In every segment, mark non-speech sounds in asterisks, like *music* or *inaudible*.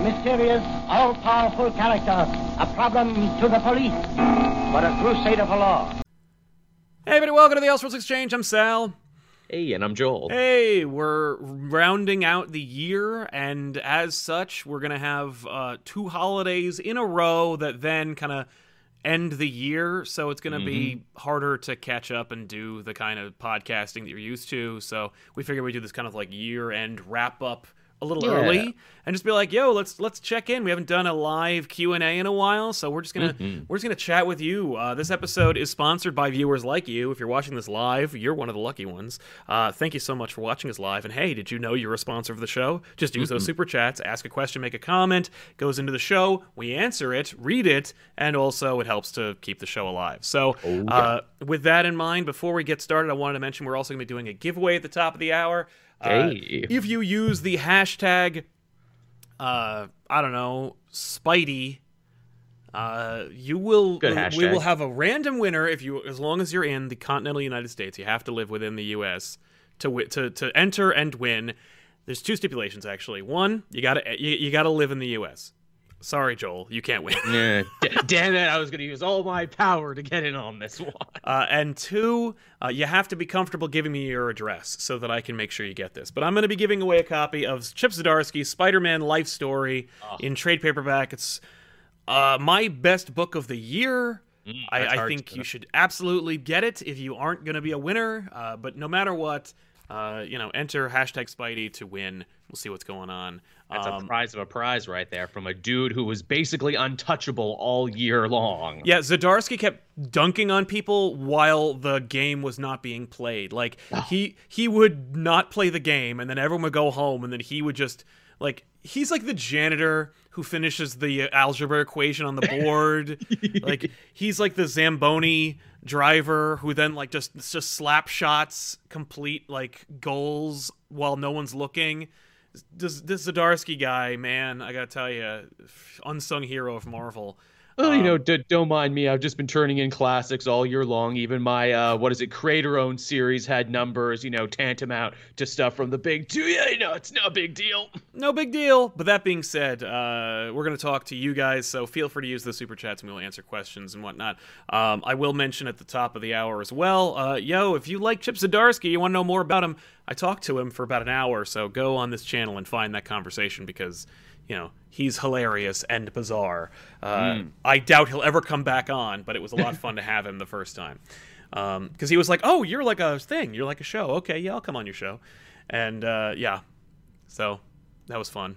A mysterious, all-powerful character, a problem to the police, but a crusader for law. Hey, everybody, welcome to the Elseworlds Exchange. I'm Sal. Hey, and I'm Joel. Hey, we're rounding out the year, and as such, we're going to have uh, two holidays in a row that then kind of end the year. So it's going to be harder to catch up and do the kind of podcasting that you're used to. So we figured we'd do this kind of like year end wrap up a little Yeah. early and just be like yo let's let's check in. We haven't done a live q&a in a while so we're just gonna we're just gonna chat with you. Uh, this episode is sponsored by viewers like you. If you're watching this live you're one of the lucky ones. Uh, thank you so much for watching us live. And hey did you know you're a sponsor of the show? Just use those super chats ask a question make a comment goes into the show we answer it read it and also it helps to keep the show alive. So uh, with that in mind before we get started i wanted to mention we're also going to be doing a giveaway at the top of the hour uh, Hey. if you use the hashtag uh i don't know spidey uh you will Good we will have a random winner if you as long as you're in the continental united states. You have to live within the us to to to enter and win. There's two stipulations actually. One you gotta you, you gotta live in the us sorry joel you can't win Yeah, *laughs* d- damn it! I was gonna use all my power to get in on this one. Uh, and two, uh, you have to be comfortable giving me your address so that I can make sure you get this. But I'm going to be giving away a copy of Chip Zdarsky's Spider-Man Life Story in trade paperback. It's uh, my best book of the year. I, Mm, that's I think you should absolutely get it if you aren't going to be a winner. Uh, but no matter what, uh, you know, enter hashtag Spidey to win. We'll see what's going on. That's Um, a prize of a prize right there from a dude who was basically untouchable all year long. Yeah, Zdarsky kept dunking on people while the game was not being played. Like *sighs* he he would not play the game, and then everyone would go home, and then he would just like he's like the janitor who finishes the uh, algebra equation on the *laughs* board. like he's like the Zamboni driver who then like just just slap shots, complete like goals while no one's looking. This this Zdarsky guy, man, I gotta tell you, unsung hero of Marvel. Well, Um, you know, d- don't mind me. I've just been turning in classics all year long. Even my uh, what is it, creator-owned series had numbers, you know, tantamount to stuff from the big two. Yeah, you know, it's no big deal. No big deal. But that being said, uh, we're going to talk to you guys, so feel free to use the super chats and we'll answer questions and whatnot. Um, I will mention at the top of the hour as well. Uh, yo, if you like Chip Zdarsky, you want to know more about him, I talked to him for about an hour, so go on this channel and find that conversation because, you know, he's hilarious and bizarre. Uh, I doubt he'll ever come back on, but it was a lot of *laughs* fun to have him the first time. Because he was like, oh, you're like a thing. You're like a show. Okay, yeah, I'll come on your show. And uh, yeah, so that was fun.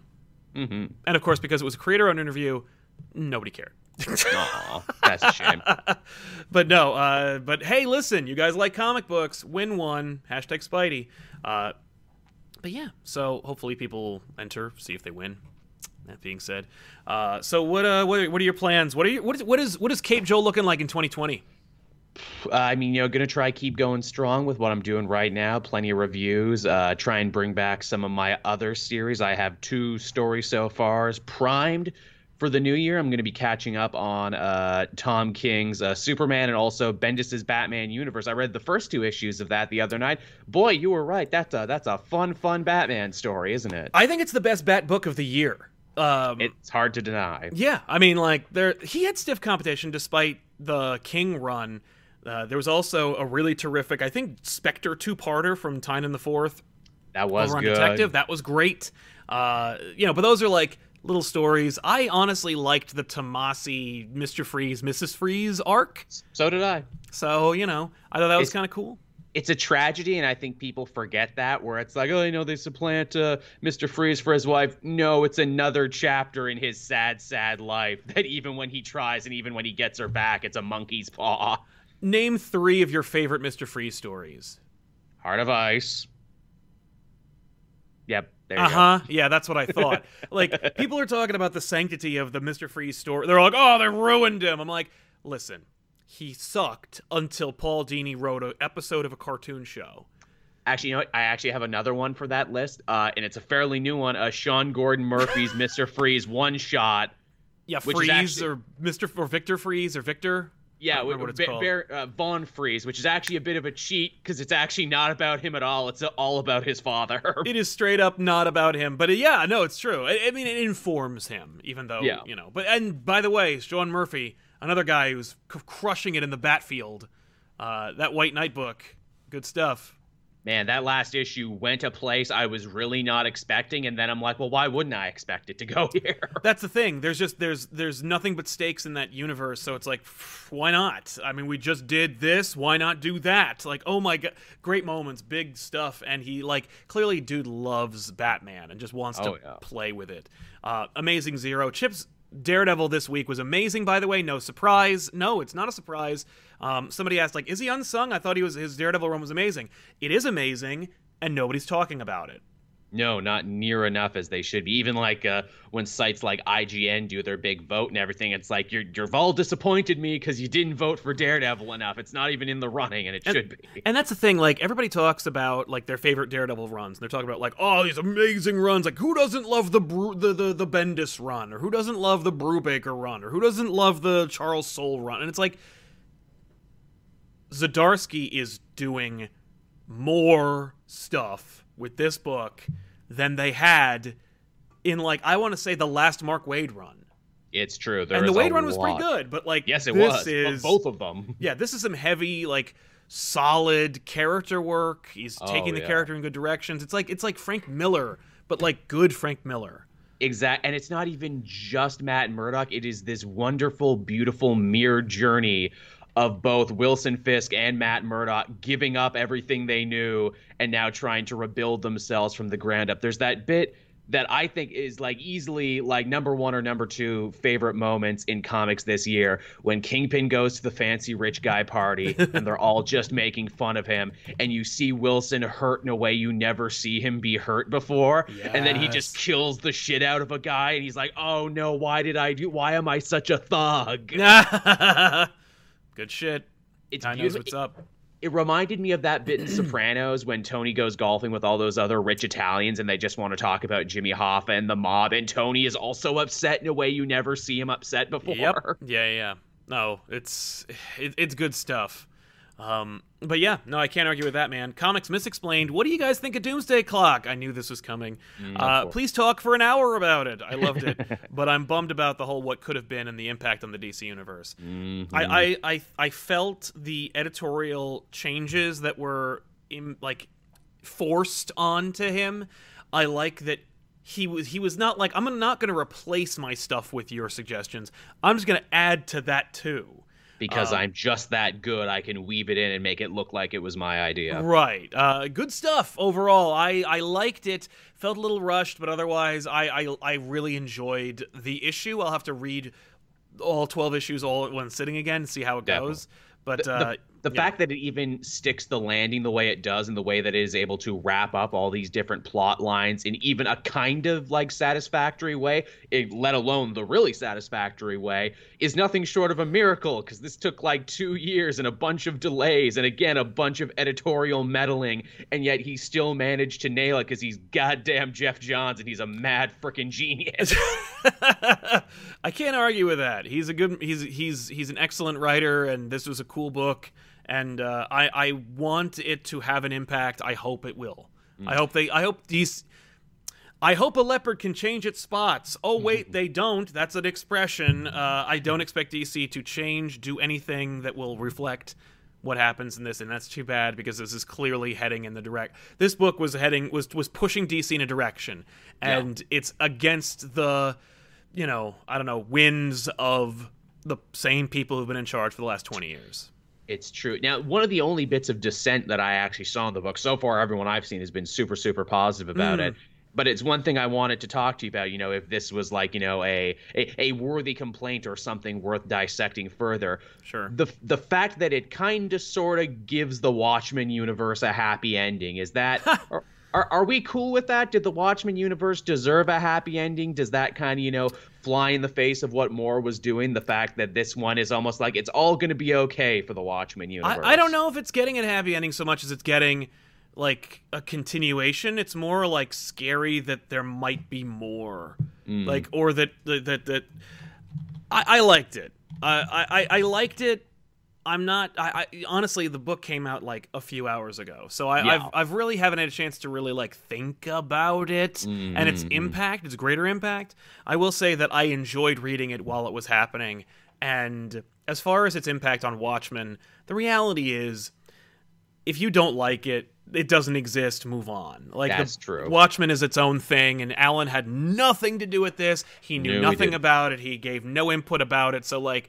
Mm-hmm. And of course, because it was a creator-owned interview, nobody cared. Aw, that's a shame. *laughs* but no, uh, but hey, listen, you guys like comic books? Win one. Hashtag Spidey. Uh, but yeah, so hopefully people enter, see if they win. That being said, uh, so what? Uh, what, are, what are your plans? What are your, what is what is what is Cape Joe looking like in 2020? Uh, I mean, you know, gonna try keep going strong with what I'm doing right now. Plenty of reviews. Uh, try and bring back some of my other series. I have two stories so far is primed for the new year. I'm gonna be catching up on uh, Tom King's uh, Superman and also Bendis's Batman universe. I read the first two issues of that the other night. Boy, you were right. That's a that's a fun, fun Batman story, isn't it? I think it's the best Bat book of the year. Um, It's hard to deny. Yeah, I mean, like there, he had stiff competition despite the King run. Uh, there was also a really terrific, I think, Spectre two-parter from Tynion the Fourth That was over on good. Detective. That was great. Uh, you know, but those are like little stories. I honestly liked the Tomasi, Mister Freeze, Mrs. Freeze arc. So did I. So you know, I thought that was kind of cool. It's a tragedy, and I think people forget that. Where it's like, oh, you know, they supplant uh, Mr. Freeze for his wife. No, it's another chapter in his sad, sad life. *laughs* That even when he tries, and even when he gets her back, it's a monkey's paw. Name three of your favorite Mister Freeze stories. Heart of Ice. Yep, there Uh huh. Yeah, that's what I thought. *laughs* like people are talking about the sanctity of the Mister Freeze story. They're like, "Oh, they ruined him." I'm like, listen, he sucked until Paul Dini wrote an episode of a cartoon show. Actually, you know what? I actually have another one for that list, uh, and it's a fairly new one. Uh, Sean Gordon Murphy's *laughs* Mister Freeze one shot. Yeah, Freeze actually- or Mister or Victor Freeze or Victor. Yeah, don't what it's Ba- called. Bear- uh, Von Freeze, which is actually a bit of a cheat because it's actually not about him at all. It's all about his father. *laughs* It is straight up not about him, but uh, yeah, no, it's true. I, I mean, it informs him, even though Yeah. you know. But and by the way, Sean Murphy, another guy who's c- crushing it in the Batfield. Uh, that White Knight book, good stuff. Man, that last issue went a place I was really not expecting, and then I'm like, well, why wouldn't I expect it to go *laughs* here? That's the thing. There's just there's there's nothing but stakes in that universe, so it's like, why not? I mean, we just did this. Why not do that? Like, oh my god, great moments, big stuff, and he like clearly, dude loves Batman and just wants Oh, to yeah. play with it. Uh, amazing Zero. Chips Daredevil this week was amazing. By the way, no surprise. No, it's not a surprise. Um, somebody asked like, is he unsung? I thought he was his Daredevil run was amazing. It is amazing, and nobody's talking about it. No, not near enough as they should be. Even like uh, when sites like IGN do their big vote and everything, it's like you're you've all disappointed me because you didn't vote for Daredevil enough. It's not even in the running, and it And- should be. And that's the thing, like everybody talks about like their favorite Daredevil runs. And they're talking about like, oh, these amazing runs. Like, who doesn't love the Bru- the the the Bendis run, or who doesn't love the Brubaker run, or who doesn't love the Charles Soule run? And it's like Zdarsky is doing more stuff with this book than they had in like I want to say the last Mark Waid run. It's true. There and the Waid run was pretty good, but like Yes, it this was. Is, both of them. *laughs* yeah, this is some heavy, like solid character work. He's Oh, taking the yeah. character in good directions. It's like it's like Frank Miller, but like good Frank Miller. Exact, and it's not even just Matt Murdock. It is this wonderful, beautiful mirror journey of both Wilson Fisk and Matt Murdock giving up everything they knew and now trying to rebuild themselves from the ground up. There's that bit that I think is like easily like number one or number two favorite moments in comics this year when Kingpin goes to the fancy rich guy party *laughs* and they're all just making fun of him and you see Wilson hurt in a way you never see him be hurt before and then he just kills the shit out of a guy and he's like oh no why did I do why am I such a thug *laughs* good shit. it's I knows what's up. it reminded me of that bit in *clears throat* Sopranos when Tony goes golfing with all those other rich Italians and they just want to talk about Jimmy Hoffa and the mob, and Tony is also upset in a way you never see him upset before. *laughs* Yep. Yeah, yeah. No, it's it, it's good stuff. Um, but yeah, no, I can't argue with that, man. Comics Misexplained. What do you guys think of Doomsday Clock? I knew this was coming. uh, please talk for an hour about it. I loved it, *laughs* but I'm bummed about the whole what could have been and the impact on the DC universe. I, I, I, I felt the editorial changes that were in, like forced onto him. I like that he was he was not like I'm not going to replace my stuff with your suggestions. I'm just going to add to that too. Because Um, I'm just that good, I can weave it in and make it look like it was my idea. Right. Uh, good stuff overall. I, I liked it. Felt a little rushed, but otherwise, I, I I really enjoyed the issue. I'll have to read all 12 issues all at one sitting again and see how it Definitely. goes. But The, uh, the yeah. fact that it even sticks the landing the way it does and the way that it is able to wrap up all these different plot lines in even a kind of like satisfactory way, it, let alone the really satisfactory way, is nothing short of a miracle because this took like two years and a bunch of delays and again a bunch of editorial meddling, and yet he still managed to nail it because he's goddamn Geoff Johns and he's a mad freaking genius. *laughs* *laughs* I can't argue with that. He's a good. He's he's he's an excellent writer, and this was a cool book. And uh, I I want it to have an impact. I hope it will. I hope they. I hope these. I hope a leopard can change its spots. Oh wait, they don't. That's an expression. Uh, I don't expect DC to change, do anything that will reflect what happens in this, and that's too bad because this is clearly heading in the direct. This book was heading was was pushing DC in a direction, and it's against the, you know, I don't know, winds of the same people who've been in charge for the last twenty years. It's true. Now, one of the only bits of dissent that I actually saw in the book so far, everyone I've seen has been super, super positive about Mm. it. But it's one thing I wanted to talk to you about. You know, if this was like, you know, a, a a worthy complaint or something worth dissecting further. Sure. The the fact that it kind of sort of gives the Watchmen universe a happy ending is that. *laughs* are, are, are we cool with that? Did the Watchmen universe deserve a happy ending? Does that kind of, you know, fly in the face of what Moore was doing. The fact that this one is almost like it's all going to be okay for the Watchmen universe. I, I don't know if it's getting a happy ending so much as it's getting like a continuation. It's more like scary that there might be more, Mm. like or that that that. that I, I liked it. I, I I liked it. I'm not. I, I honestly, the book came out like a few hours ago, so I, Yeah. I've I've really haven't had a chance to really like think about it and its Mm. impact, its greater impact. I will say that I enjoyed reading it while it was happening, and as far as its impact on Watchmen, the reality is, if you don't like it, it doesn't exist. Move on. Like That's the true. Watchmen is its own thing, and Alan had nothing to do with this. He knew No, nothing didn't. about it. He gave no input about it. So like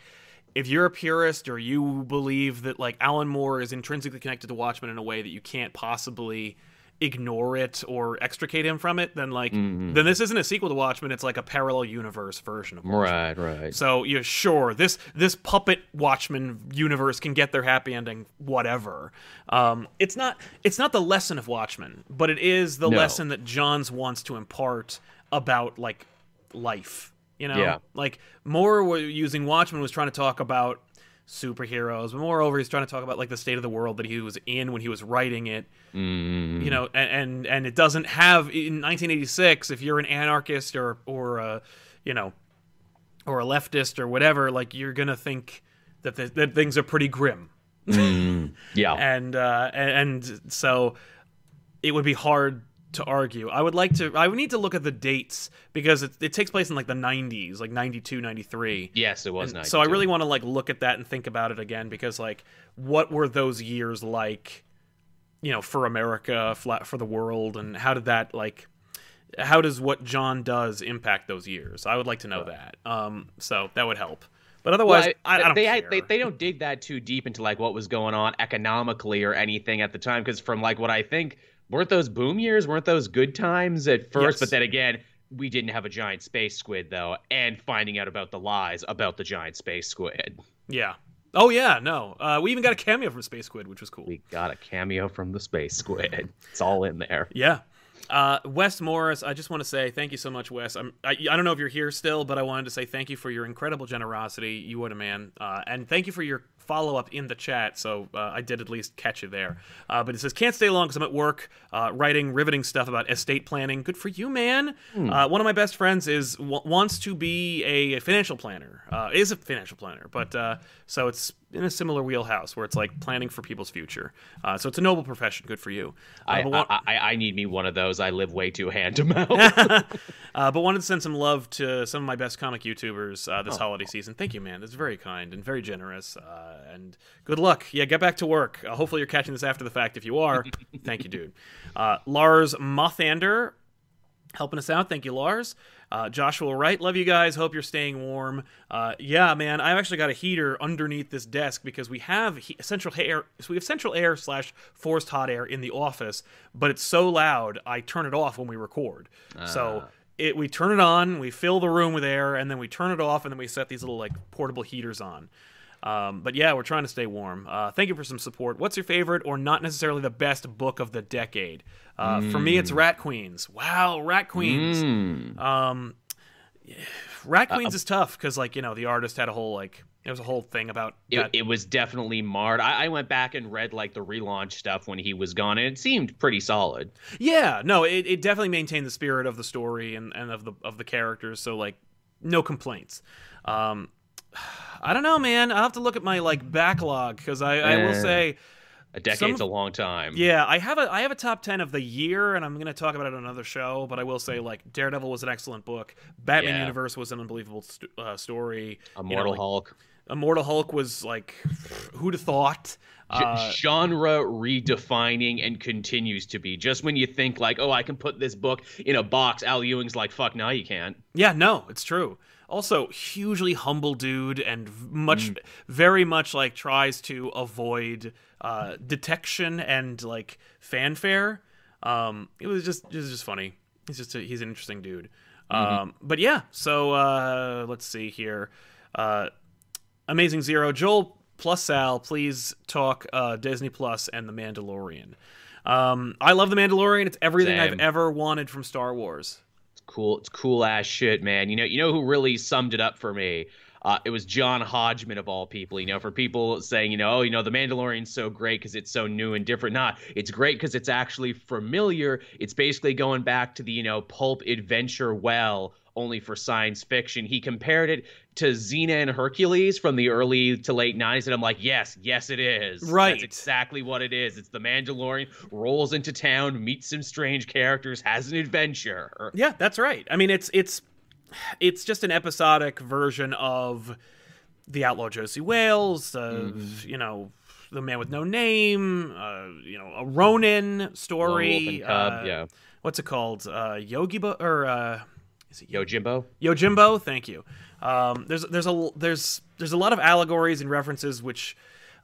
if you're a purist or you believe that like Alan Moore is intrinsically connected to Watchmen in a way that you can't possibly ignore it or extricate him from it, then like Mm-hmm. then this isn't a sequel to Watchmen, it's like a parallel universe version of Watchmen. Right, right. So yeah, sure, this this puppet Watchmen universe can get their happy ending, whatever. Um, it's not it's not the lesson of Watchmen, but it is the No. lesson that Johns wants to impart about like life. You know, Yeah. like Moore wa- using Watchmen was trying to talk about superheroes, but moreover, he's trying to talk about like the state of the world that he was in when he was writing it Mm. you know and, and and it doesn't have in 1986 if you're an anarchist or or a you know or a leftist or whatever like you're gonna think that the, that things are pretty grim Yeah. *laughs* and uh and, and so it would be hard to argue i would like to i would need to look at the dates because it, it takes place in like the 90s like 92 93 yes, it was and nice. So I really want to like look at that and think about it again because like what were those years like you know for America flat for the world and how did that like how does what John does impact those years? I would like to know that. Um so that would help. But otherwise Well, I, I don't they, they they don't dig that too deep into like what was going on economically or anything at the time because from like what I think weren't those boom years weren't those good times at first Yes. but then again we didn't have a giant space squid though and finding out about the lies about the giant space squid yeah. Oh yeah, no. Uh, we even got a cameo from Space Squid, which was cool. we got a cameo from the space squid it's all in there Yeah. Uh, Wes Morris, I just want to say thank you so much, Wes. I'm, I, I don't know if you're here still, but I wanted to say thank you for your incredible generosity. You what a man. Uh, and thank you for your follow up in the chat. So uh, I did at least catch you there. Uh, but it says, can't stay long because I'm at work uh, writing riveting stuff about estate planning. Good for you, man. Uh, one of my best friends is w- wants to be a financial planner, uh, is a financial planner. But uh, so it's in a similar wheelhouse where it's like planning for people's future. Uh, so it's a noble profession. Good for you. Uh, I, one- I, I need me one of those I live way too hand to mouth *laughs* *laughs* uh, but wanted to send some love to some of my best comic YouTubers uh, this holiday season. Thank you, man. That's very kind and very generous. Uh, and good luck. Yeah, get back to work. Uh, hopefully, you're catching this after the fact. If you are, *laughs* thank you, dude. Uh, Lars Mothander helping us out. Thank you, Lars. Uh, Joshua Wright, love you guys. Hope you're staying warm. Uh, yeah, man, I've actually got a heater underneath this desk because we have he- central air. So we have central air slash forced hot air in the office, but it's so loud I turn it off when we record. So it we turn it on, we fill the room with air, and then we turn it off, and then we set these little like portable heaters on. Um, but yeah, we're trying to stay warm. Uh, thank you for some support. What's your favorite or not necessarily the best book of the decade? Uh, For me, it's Rat Queens. Wow, Rat Queens. Mm. Um, Rat Queens is tough because like you know the artist had a whole like it was a whole thing about it, it was definitely marred. I, I went back and read like the relaunch stuff when he was gone, and it seemed pretty solid. Yeah, no, it, it definitely maintained the spirit of the story and, and of the of the characters. So like, no complaints. Um, I don't know, man. I'll have to look at my like backlog because I, I will say, A decade's Some a long time. yeah, I have a I have a top ten of the year, and I'm gonna talk about it on another show. But I will say, like, Daredevil was an excellent book. Batman Yeah. Universe was an unbelievable st- uh, story. You know, Immortal like, Hulk. Immortal Hulk was like, *sighs* who'd have thought? Uh, genre redefining and continues to be. Just when you think like, oh, I can put this book in a box, Al Ewing's like, fuck, no, you can't. Yeah, no, it's true. Also, hugely humble dude, and much, Mm. very much like tries to avoid uh, detection and like fanfare. Um, it was just, it was just funny. He's just, a, he's an interesting dude. Mm-hmm. Um, but yeah, so uh, let's see here. Uh, Amazing Zero, Joel plus Sal, please talk uh, Disney Plus and The Mandalorian. Um, I love The Mandalorian. It's everything I've ever wanted from Star Wars. Cool. It's cool ass shit, man. You know, you know who really summed it up for me. Uh, it was John Hodgman of all people. You know, for people saying, you know, oh, you know, the Mandalorian's so great because it's so new and different. Not, it's great because it's actually familiar. It's basically going back to the you know pulp adventure well only for science fiction. He compared it to Xena and Hercules from the early to late 90s. And I'm like, yes, yes, it is. Right. That's exactly what it is. It's the Mandalorian rolls into town, meets some strange characters, has an adventure. Yeah, that's right. I mean, it's it's it's just an episodic version of the outlaw Josie Wales, uh, mm-hmm. you know, the man with no name, uh, you know, a Ronin story. Uh, yeah. What's it called? Uh, Yogi Bo- or uh, is it Yojimbo. thank you. Um, there's there's a there's there's a lot of allegories and references which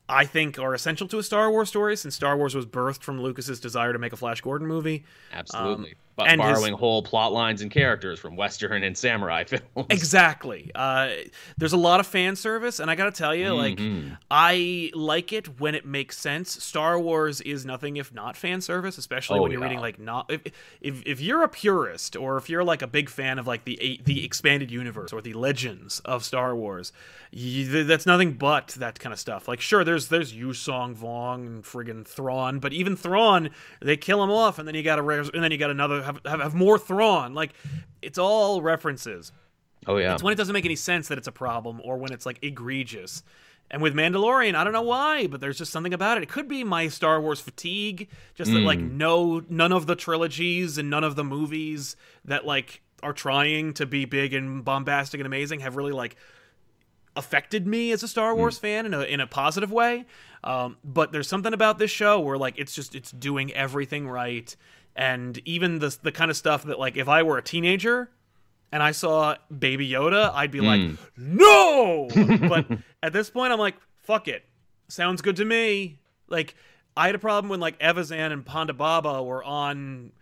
I think are essential to a Star Wars story, since Star Wars was birthed from Lucas's desire to make a Flash Gordon movie. Absolutely. Um, and borrowing his, whole plot lines and characters from Western and samurai *laughs* films. Exactly. Uh, there's a lot of fan service, and I gotta tell you, mm-hmm. like, I like it when it makes sense. Star Wars is nothing if not fan service, especially oh, when you're yeah. reading like not if, if if you're a purist or if you're like a big fan of like the the expanded universe or the legends of Star Wars, you, that's nothing but that kind of stuff. Like, sure, there's there's Yuuzhan Vong and friggin' Thrawn, but even Thrawn, they kill him off, and then you got a and then you got another have, have, have more Thrawn. Like, it's all references. Oh yeah. It's when it doesn't make any sense that it's a problem, or when it's like egregious. And with Mandalorian, I don't know why, but there's just something about it. It could be my Star Wars fatigue, just mm. that like hmm. no none of the trilogies and none of the movies that like are trying to be big and bombastic and amazing have really like affected me as a Star Wars mm. fan in a in a positive way. Um, but there's something about this show where like it's just it's doing everything right, and even the the kind of stuff that like if I were a teenager and I saw Baby Yoda, I'd be mm. like, no. but at this point, I'm like, fuck it, sounds good to me. Like I had a problem when like Evazan and Ponda Baba were on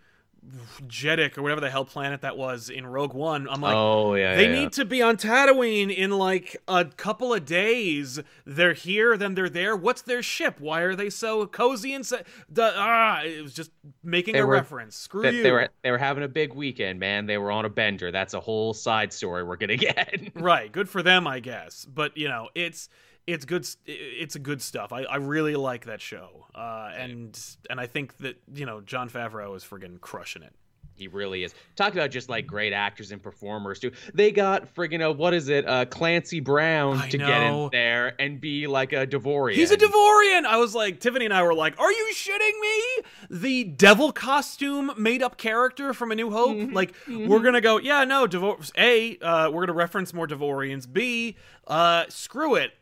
Jeddik or whatever the hell planet that was in Rogue One. I'm like, oh yeah, they yeah, need yeah. to be on Tatooine in like a couple of days. They're here, then they're there. What's their ship? Why are they so cozy and? The, ah, it was just making they a were, reference. Screw they, you. They were they were having a big weekend, man. They were on a bender. That's a whole side story we're gonna *laughs* get. right, good for them, I guess. But you know, it's it's good it's a good stuff i, I really like that show uh, and and i think that you know jon favreau is friggin crushing it he really is. Talk about just like great actors and performers too. They got friggin' uh, what is it? Uh, Clancy Brown I to know. get in there and be like a Devaronian. He's a Devaronian. I was like, Tiffany and I were like, "Are you shitting me?" The devil costume made up character from A New Hope. Mm-hmm. Like mm-hmm. we're gonna go, yeah, no, Devor. A, uh, we're gonna reference more Devaronians. B, uh, screw it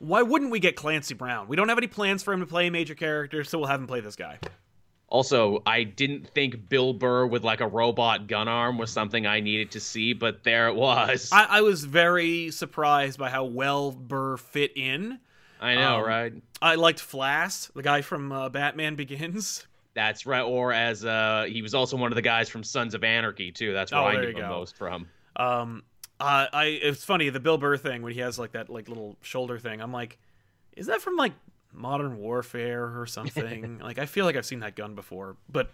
why wouldn't we get Clancy Brown? We don't have any plans for him to play a major character, so we'll have him play this guy. Also, I didn't think Bill Burr with like a robot gun arm was something I needed to see, but there it was. I, I was very surprised by how well Burr fit in. I know, um, right? I liked Flass, the guy from uh, Batman Begins. That's right. Or as uh, he was also one of the guys from Sons of Anarchy too. That's where oh, I knew him go. most from. Um, uh, I it's funny the Bill Burr thing when he has like that like little shoulder thing. I'm like, is that from like Modern Warfare or something? *laughs* like I feel like I've seen that gun before, but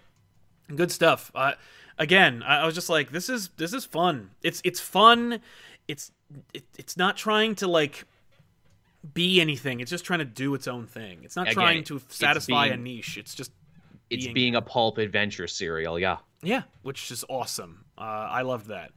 good stuff. Uh, again, I, I was just like, this is this is fun. It's it's fun. It's it, it's not trying to like be anything. It's just trying to do its own thing. It's not again, trying to satisfy being, a niche. It's just it's being, being a pulp adventure serial. Yeah. Yeah, which is awesome. Uh, I loved that.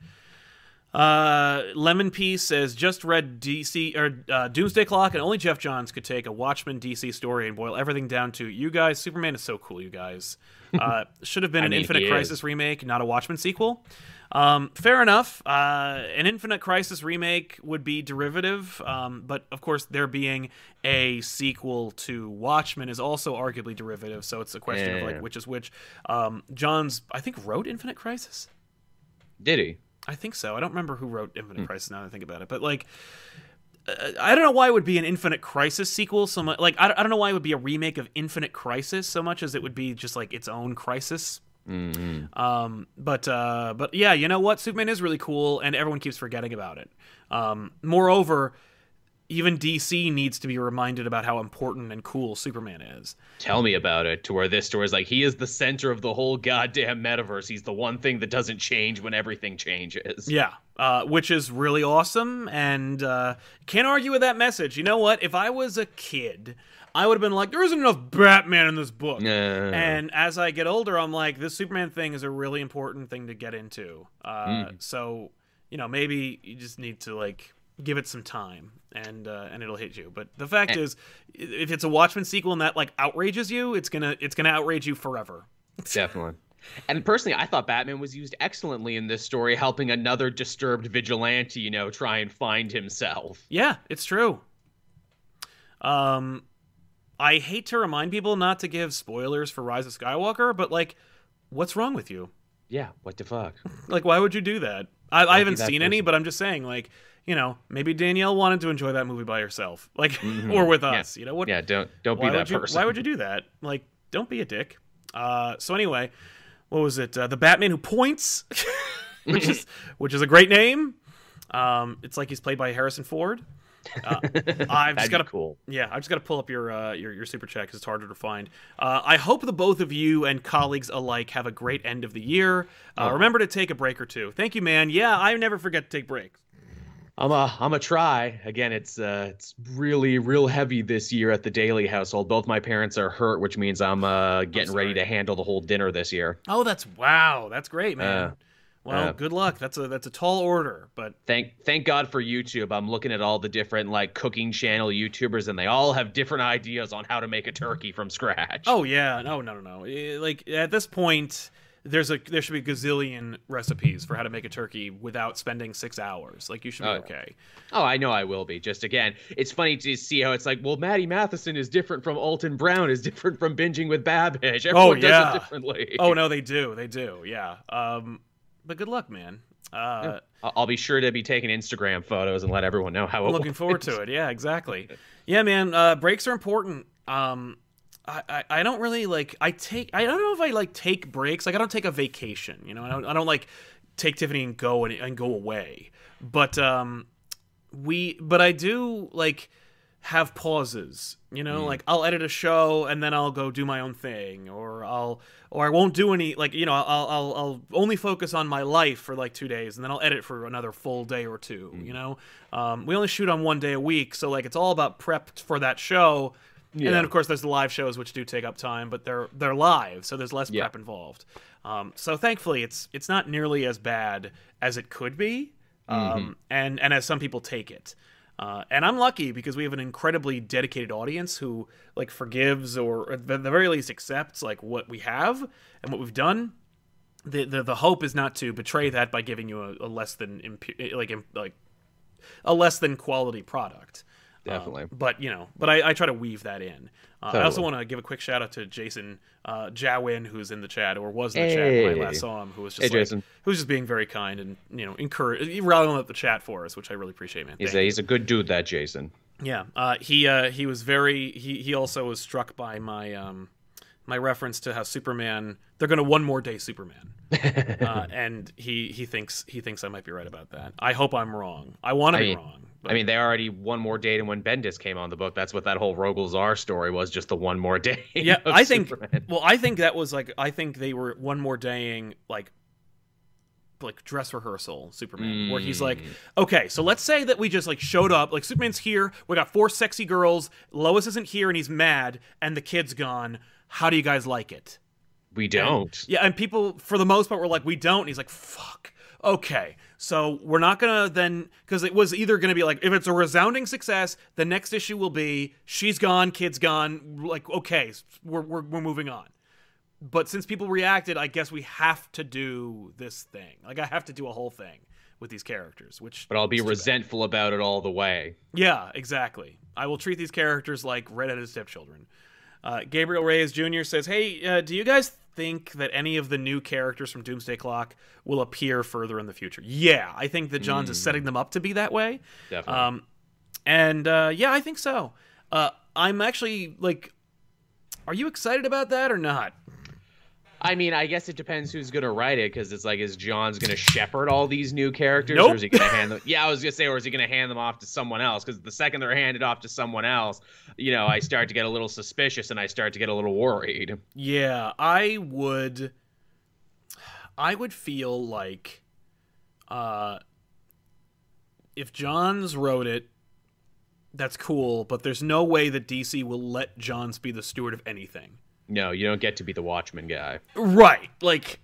Uh, Lemon Piece says just read DC or uh, Doomsday Clock, and only Geoff Johns could take a Watchmen DC story and boil everything down to you guys. Superman is so cool, you guys. *laughs* Uh, should have been an Infinite Crisis is. remake, not a Watchmen sequel. Um, fair enough. Uh, an Infinite Crisis remake would be derivative, um, but of course, there being a sequel to Watchmen is also arguably derivative. So it's a question yeah. of like which is which. Um, Johns, I think, wrote Infinite Crisis. Did he? I think so. I don't remember who wrote Infinite hmm. Crisis now that I think about it, but like. Uh, I don't know why it would be an Infinite Crisis sequel so much. Like, I, I don't know why it would be a remake of Infinite Crisis so much as it would be just like its own crisis. Mm-hmm. Um, but uh, but yeah, you know what? Superman is really cool, and everyone keeps forgetting about it. Um, moreover, even DC needs to be reminded about how important and cool Superman is. Tell me about it. To where this story is like he is the center of the whole goddamn metaverse. He's the one thing that doesn't change when everything changes. Yeah, uh, which is really awesome, and uh, can't argue with that message. You know what? If I was a kid, I would have been like, there isn't enough Batman in this book. And as I get older, I'm like, this Superman thing is a really important thing to get into. Uh, Mm. So, you know, maybe you just need to like give it some time, and uh, and it'll hit you. But the fact And- is, if it's a Watchmen sequel and that like outrages you, it's gonna it's gonna outrage you forever. *laughs* Definitely. And personally, I thought Batman was used excellently in this story, helping another disturbed vigilante, you know, try and find himself. Yeah, it's true. Um, I hate to remind people not to give spoilers for Rise of Skywalker, but like, what's wrong with you? Yeah, what the fuck? *laughs* Like, why would you do that? I, I haven't that seen any, but I'm just saying, like, you know, maybe Danielle wanted to enjoy that movie by herself, like, Mhm. *laughs* or with Yeah. us. You know what? Yeah, don't don't be that you? person. Why would you do that? Like, don't be a dick. Uh, so anyway, what was it? Uh, the Batman who points, *laughs* which is *laughs* which is a great name. Um, it's like he's played by Harrison Ford. Uh, I've just got to cool. yeah, I've just got to pull up your uh, your your super chat because it's harder to find. Uh, I hope the both of you and colleagues alike have a great end of the year. Uh, Oh. Remember to take a break or two. Thank you, man. Yeah, I never forget to take breaks. I'm a I'm a try. Again, it's uh it's really real heavy this year at the Daily household. Both my parents are hurt, which means I'm uh getting ready to handle the whole dinner this year. Oh, that's wow, that's great, man. Uh, well, uh. good luck. That's a that's a tall order, but Thank thank God for YouTube. I'm looking at all the different like cooking channel YouTubers and they all have different ideas on how to make a turkey from scratch. oh yeah, no, no, no, no. Eh, Like at this point, there's a there should be a gazillion recipes for how to make a turkey without spending six hours. Like you should be Oh, yeah. okay. Oh, I know I will be. Just again, it's funny to see how it's like, well, Matty Matheson is different from Alton Brown, is different from binging with Babish. Everyone does yeah. it differently. Oh no, they do, they do. Yeah. Um, but good luck, man. Uh, I'll I'll be sure to be taking Instagram photos and let everyone know how. I'm looking forward to it. Yeah, exactly. Yeah, man. Uh, breaks are important. Um, I, I, I don't really like. I take. I don't know if I like take breaks. Like I don't take a vacation. You know, I don't. I don't like take Tiffany and go and, and go away. But um, we. But I do like have pauses. You know, like I'll edit a show and then I'll go do my own thing, or I'll or I won't do any like you know I'll I'll I'll only focus on my life for like two days and then I'll edit for another full day or two. You know, um, we only shoot on one day a week, so like it's all about prep for that show. And then of course there's the live shows which do take up time, but they're they're live, so there's less Yeah. prep involved. Um, so thankfully it's it's not nearly as bad as it could be, um, Mm-hmm. and and as some people take it. Uh, and I'm lucky because we have an incredibly dedicated audience who like forgives or at the very least accepts like what we have and what we've done. The, the the hope is not to betray that by giving you a, a less than impu- like like a less than quality product. Um, Definitely. but you know, but I, I try to weave that in. Uh, I also want to give a quick shout out to Jason uh, Jawin, who's in the chat or was in the chat when I last saw him, who was just Hey, like, Jason. who was just being very kind and you know encourage rallying up the chat for us, which I really appreciate, man. He's Thank a, he's a good dude, that Jason. yeah, uh, he uh, he was very he he also was struck by my um my reference to how Superman they're gonna one more day Superman, *laughs* uh, and he he thinks he thinks I might be right about that. I hope I'm wrong. I want to be mean- wrong. But I mean, they already one more day, and when Bendis came on the book, that's what that whole Rogol Zaar story was, just the one more day. *laughs* yeah, I think. Superman. Well, I think that was like I think they were one more daying like like dress rehearsal Superman, where he's like, Mm. okay, so let's say that we just like showed up, like Superman's here, we got four sexy girls, Lois isn't here, and he's mad, and the kid's gone. How do you guys like it? we don't. Yeah, and people for the most part were like, "We don't." And he's like, "Fuck." Okay, so we're not gonna then because it was either gonna be like if it's a resounding success, the next issue will be she's gone, kid's gone. Like, okay, we're we're, we're moving on. But since people reacted, I guess we have to do this thing. Like, I have to do a whole thing with these characters, which. But I'll be too bad. resentful about it all the way. Yeah, exactly. I will treat these characters like redheaded stepchildren. Uh, Gabriel Reyes Jr. says, "Hey, uh, do you guys think that any of the new characters from Doomsday Clock will appear further in the future?" Yeah, I think that Johns is setting them up to be that way. Definitely. Um, and uh, yeah, I think so. Uh, I'm actually like, are you excited about that or not? I mean, I guess it depends who's gonna write it, because it's like, is Johns gonna shepherd all these new characters, Nope. or is he gonna hand them? Yeah, I was gonna say, or is he gonna hand them off to someone else? Because the second they're handed off to someone else, you know, I start to get a little suspicious and I start to get a little worried. Yeah, I would. I would feel like, uh, if Johns wrote it, that's cool. But there's no way that DC will let Johns be the steward of anything. No, you don't get to be the Watchman guy. Right. Like,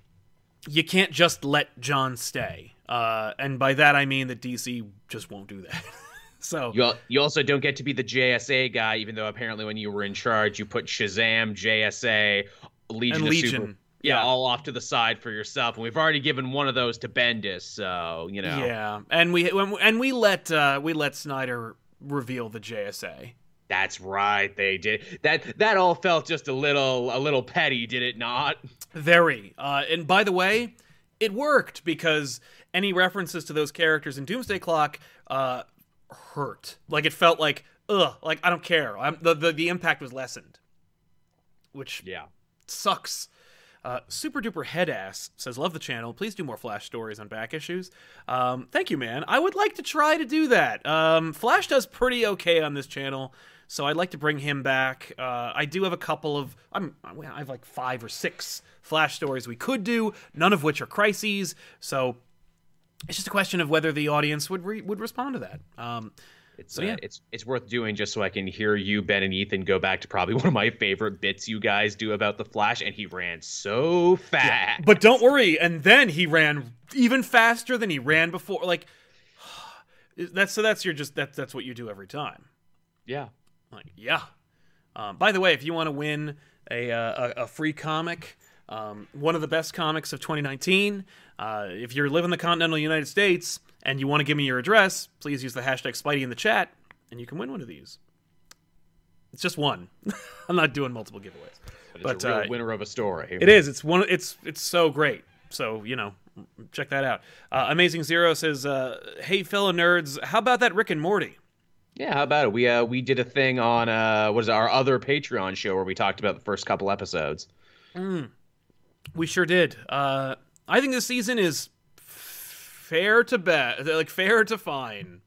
you can't just let John stay. Uh, and by that I mean that DC just won't do that. *laughs* so You al- you also don't get to be the JSA guy, even though apparently when you were in charge, you put Shazam, JSA, Legion, and of Legion. Super, yeah, all off to the side for yourself. And we've already given one of those to Bendis, so you know. Yeah, and we and we let uh, we let Snyder reveal the JSA. That's right, they did. That that all felt just a little a little petty, did it not? Very. Uh, and by the way, it worked because any references to those characters in Doomsday Clock uh, hurt. Like it felt like ugh. Like I don't care. I'm, the, the the impact was lessened, which Yeah. sucks. Uh, Super duper head ass says, "Love the channel. Please do more Flash stories on back issues." Um, thank you, man. I would like to try to do that. Um, Flash does pretty okay on this channel, so I'd like to bring him back. Uh, I do have a couple of. I'm. I have like five or six Flash stories we could do, none of which are crises. So it's just a question of whether the audience would re- would respond to that. Um, It's So, uh, it's it's worth doing just so I can hear you, Ben and Ethan, go back to probably *laughs* one of my favorite bits you guys do about the Flash, and he ran so fast. But don't worry. And then he ran even faster than he ran before. Like *sighs* that's so that's your just that's that's what you do every time. yeah, Like yeah. Um, by the way, if you want to win a, uh, a a free comic, um, one of the best comics of 2019, uh, if you're living in the continental United States and you want to give me your address, please use the hashtag Spidey in the chat, and you can win one of these. It's just one. *laughs* I'm not doing multiple giveaways. but, But, it's a uh, winner of a story. It is. It's one. It's it's so great. So you know, check that out. Uh, Amazing Zero says, uh, "Hey fellow nerds, how about that Rick and Morty?" Yeah, how about it? We uh we did a thing on uh what is it, our other Patreon show where we talked about the first couple episodes. We sure did. Uh, I think this season is fair to bet, like fair to fine.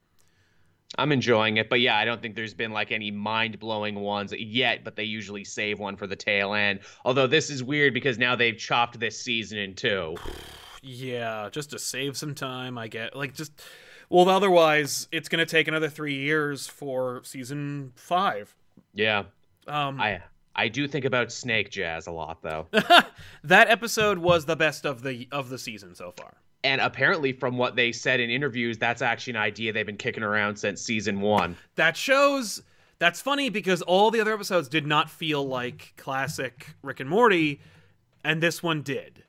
I'm enjoying it, but yeah, I don't think there's been like any mind blowing ones yet, but they usually save one for the tail end. Although this is weird because now they've chopped this season in two. *sighs* Yeah, just to save some time, I get like just. Well, otherwise, it's going to take another three years for season five. Yeah. Um, I I do think about Snake Jazz a lot though. *laughs* that episode was the best of the of the season so far. and apparently from what they said in interviews, that's actually an idea they've been kicking around since season 1. that shows that's funny because all the other episodes did not feel like classic Rick and Morty, and this one did.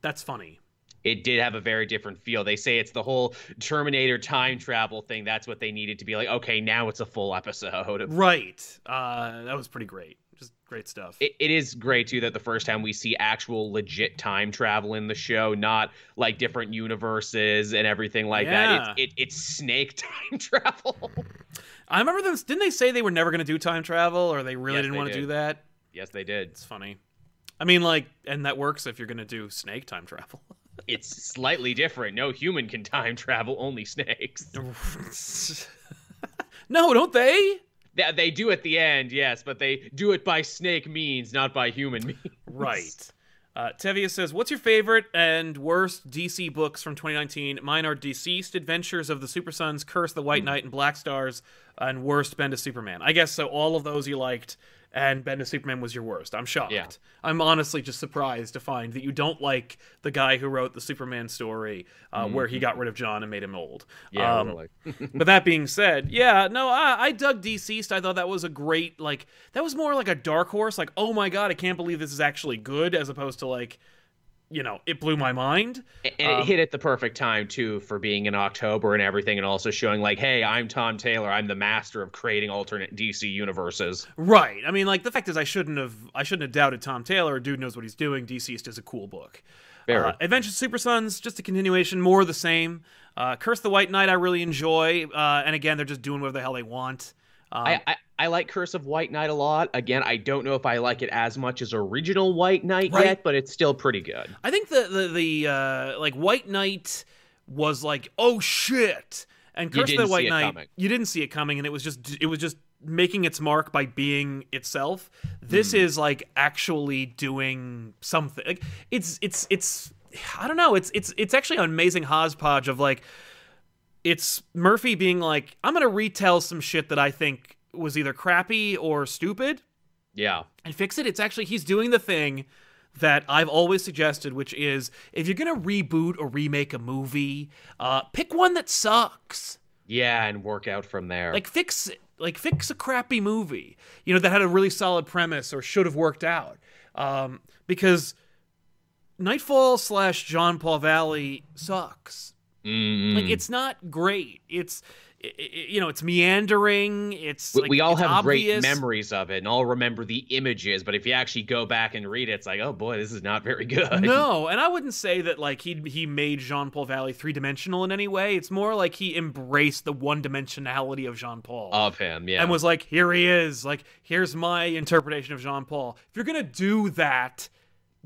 That's funny. It did have a very different feel. They say it's the whole Terminator time travel thing. That's what they needed to be like, okay, now it's a full episode. *laughs* Right. Uh, that was pretty great. Just great stuff. it, it is great too that the first time we see actual legit time travel in the show, not like different universes and everything like that. It's, it, it's snake *laughs* time travel. I remember them. Didn't they say they were never going to do time travel, or they really Yes, didn't want to did. do that? yes, they did. It's funny. I mean, like, and that works if you're going to do snake time travel. *laughs* It's slightly different. No human can time travel, only snakes. *laughs* no, don't they? They, they do at the end, yes, but they do it by snake means, not by human means. Right. Uh, Tevia says, "What's your favorite and worst DC books from 2019? Mine are DCeased, Adventures of the Super Sons, Curse, the White Knight, and Black Stars, and worst Bendis Superman. I guess so. All of those you liked, and Bendis Superman was your worst. I'm shocked. Yeah. I'm honestly just surprised to find that you don't like the guy who wrote the Superman story, uh, where he got rid of John and made him old. Yeah, Um, really. *laughs* but that being said, yeah, no, I, I dug DCeased. I thought that was a great, like, that was more like a dark horse. Like, oh my god, I can't believe this is actually good, as opposed to like, you know, it blew my mind. And it hit at the perfect time too for being in October and everything, and also showing like, hey, I'm Tom Taylor. I'm the master of creating alternate DC universes. Right. I mean, like, the fact is, I shouldn't have, I shouldn't have doubted Tom Taylor. Dude knows what he's doing. DCeased is a cool book. Uh, Adventures of Super Sons, just a continuation, more of the same. Uh, Curse the White Knight, I really enjoy. Uh, and again, they're just doing whatever the hell they want. Um, I, I I like Curse of White Knight a lot. Again, I don't know if I like it as much as original White Knight Right. yet, but it's still pretty good. I think the the the uh, like White Knight was like, oh shit, and Curse of the White Knight, coming. you didn't see it coming, and it was just it was just making its mark by being itself. This Hmm. is like actually doing something. Like it's it's it's I don't know. It's it's it's actually an amazing hodgepodge of like it's Murphy being like, I'm gonna retell some shit that I think was either crappy or stupid Yeah. and fix it. It's actually he's doing the thing that I've always suggested, which is if you're gonna reboot or remake a movie, uh, pick one that sucks. Yeah, and work out from there. Like fix it. Like fix a crappy movie, you know, that had a really solid premise or should have worked out. Um, because Knightfall slash John Paul Valley sucks. Mm. Like it's not great. It's i i you know, it's meandering. It's we, like, we all it's have obvious. great memories of it and all remember the images, but if you actually go back and read it, it's like, oh boy, this is not very *laughs* good. No, and I wouldn't say that like he he made Jean Paul Valley three dimensional in any way. It's more like he embraced the one dimensionality of Jean Paul. Of him, yeah. And was like, here he is. Like, here's my interpretation of Jean Paul. If you're gonna do that,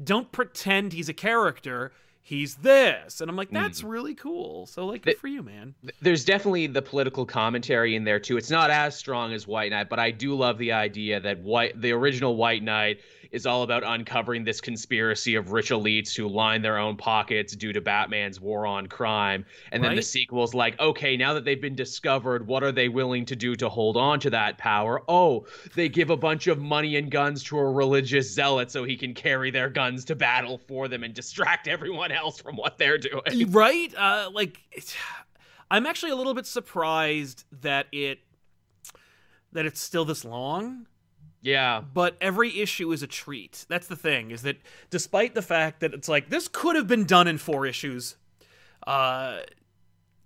don't pretend he's a character. He's this. And I'm like, that's mm. really cool. So like good for you, man. There's definitely the political commentary in there too. It's not as strong as White Knight, but I do love the idea that White, the original White Knight, is all about uncovering this conspiracy of rich elites who line their own pockets due to Batman's war on crime. And then the Right. sequel's like, okay, now that they've been discovered, what are they willing to do to hold on to that power? Oh, they give a bunch of money and guns to a religious zealot so he can carry their guns to battle for them and distract everyone else from what they're doing. right? Uh, like, I'm actually a little bit surprised that it that it's still this long. Yeah. but every issue is a treat. That's the thing, is that despite the fact that it's like this could have been done in four issues, uh,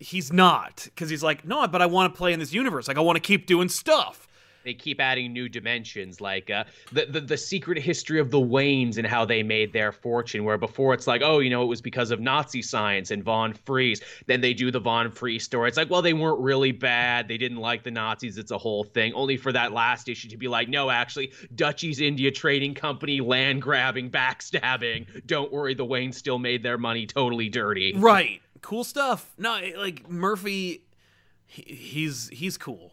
he's not because he's like, no, but I want to play in this universe. Like I want to keep doing stuff. They keep adding new dimensions like uh, the, the the secret history of the Waynes and how they made their fortune where before it's like oh you know it was because of Nazi science and von Fries. Then they do the von Fries story. It's like well they weren't really bad. They didn't like the Nazis. It's a whole thing. Only for that last issue to be like no actually Dutch East India Trading Company land grabbing backstabbing. Don't worry the Waynes still made their money totally dirty. Right, cool stuff. No, like Murphy, he, he's he's cool.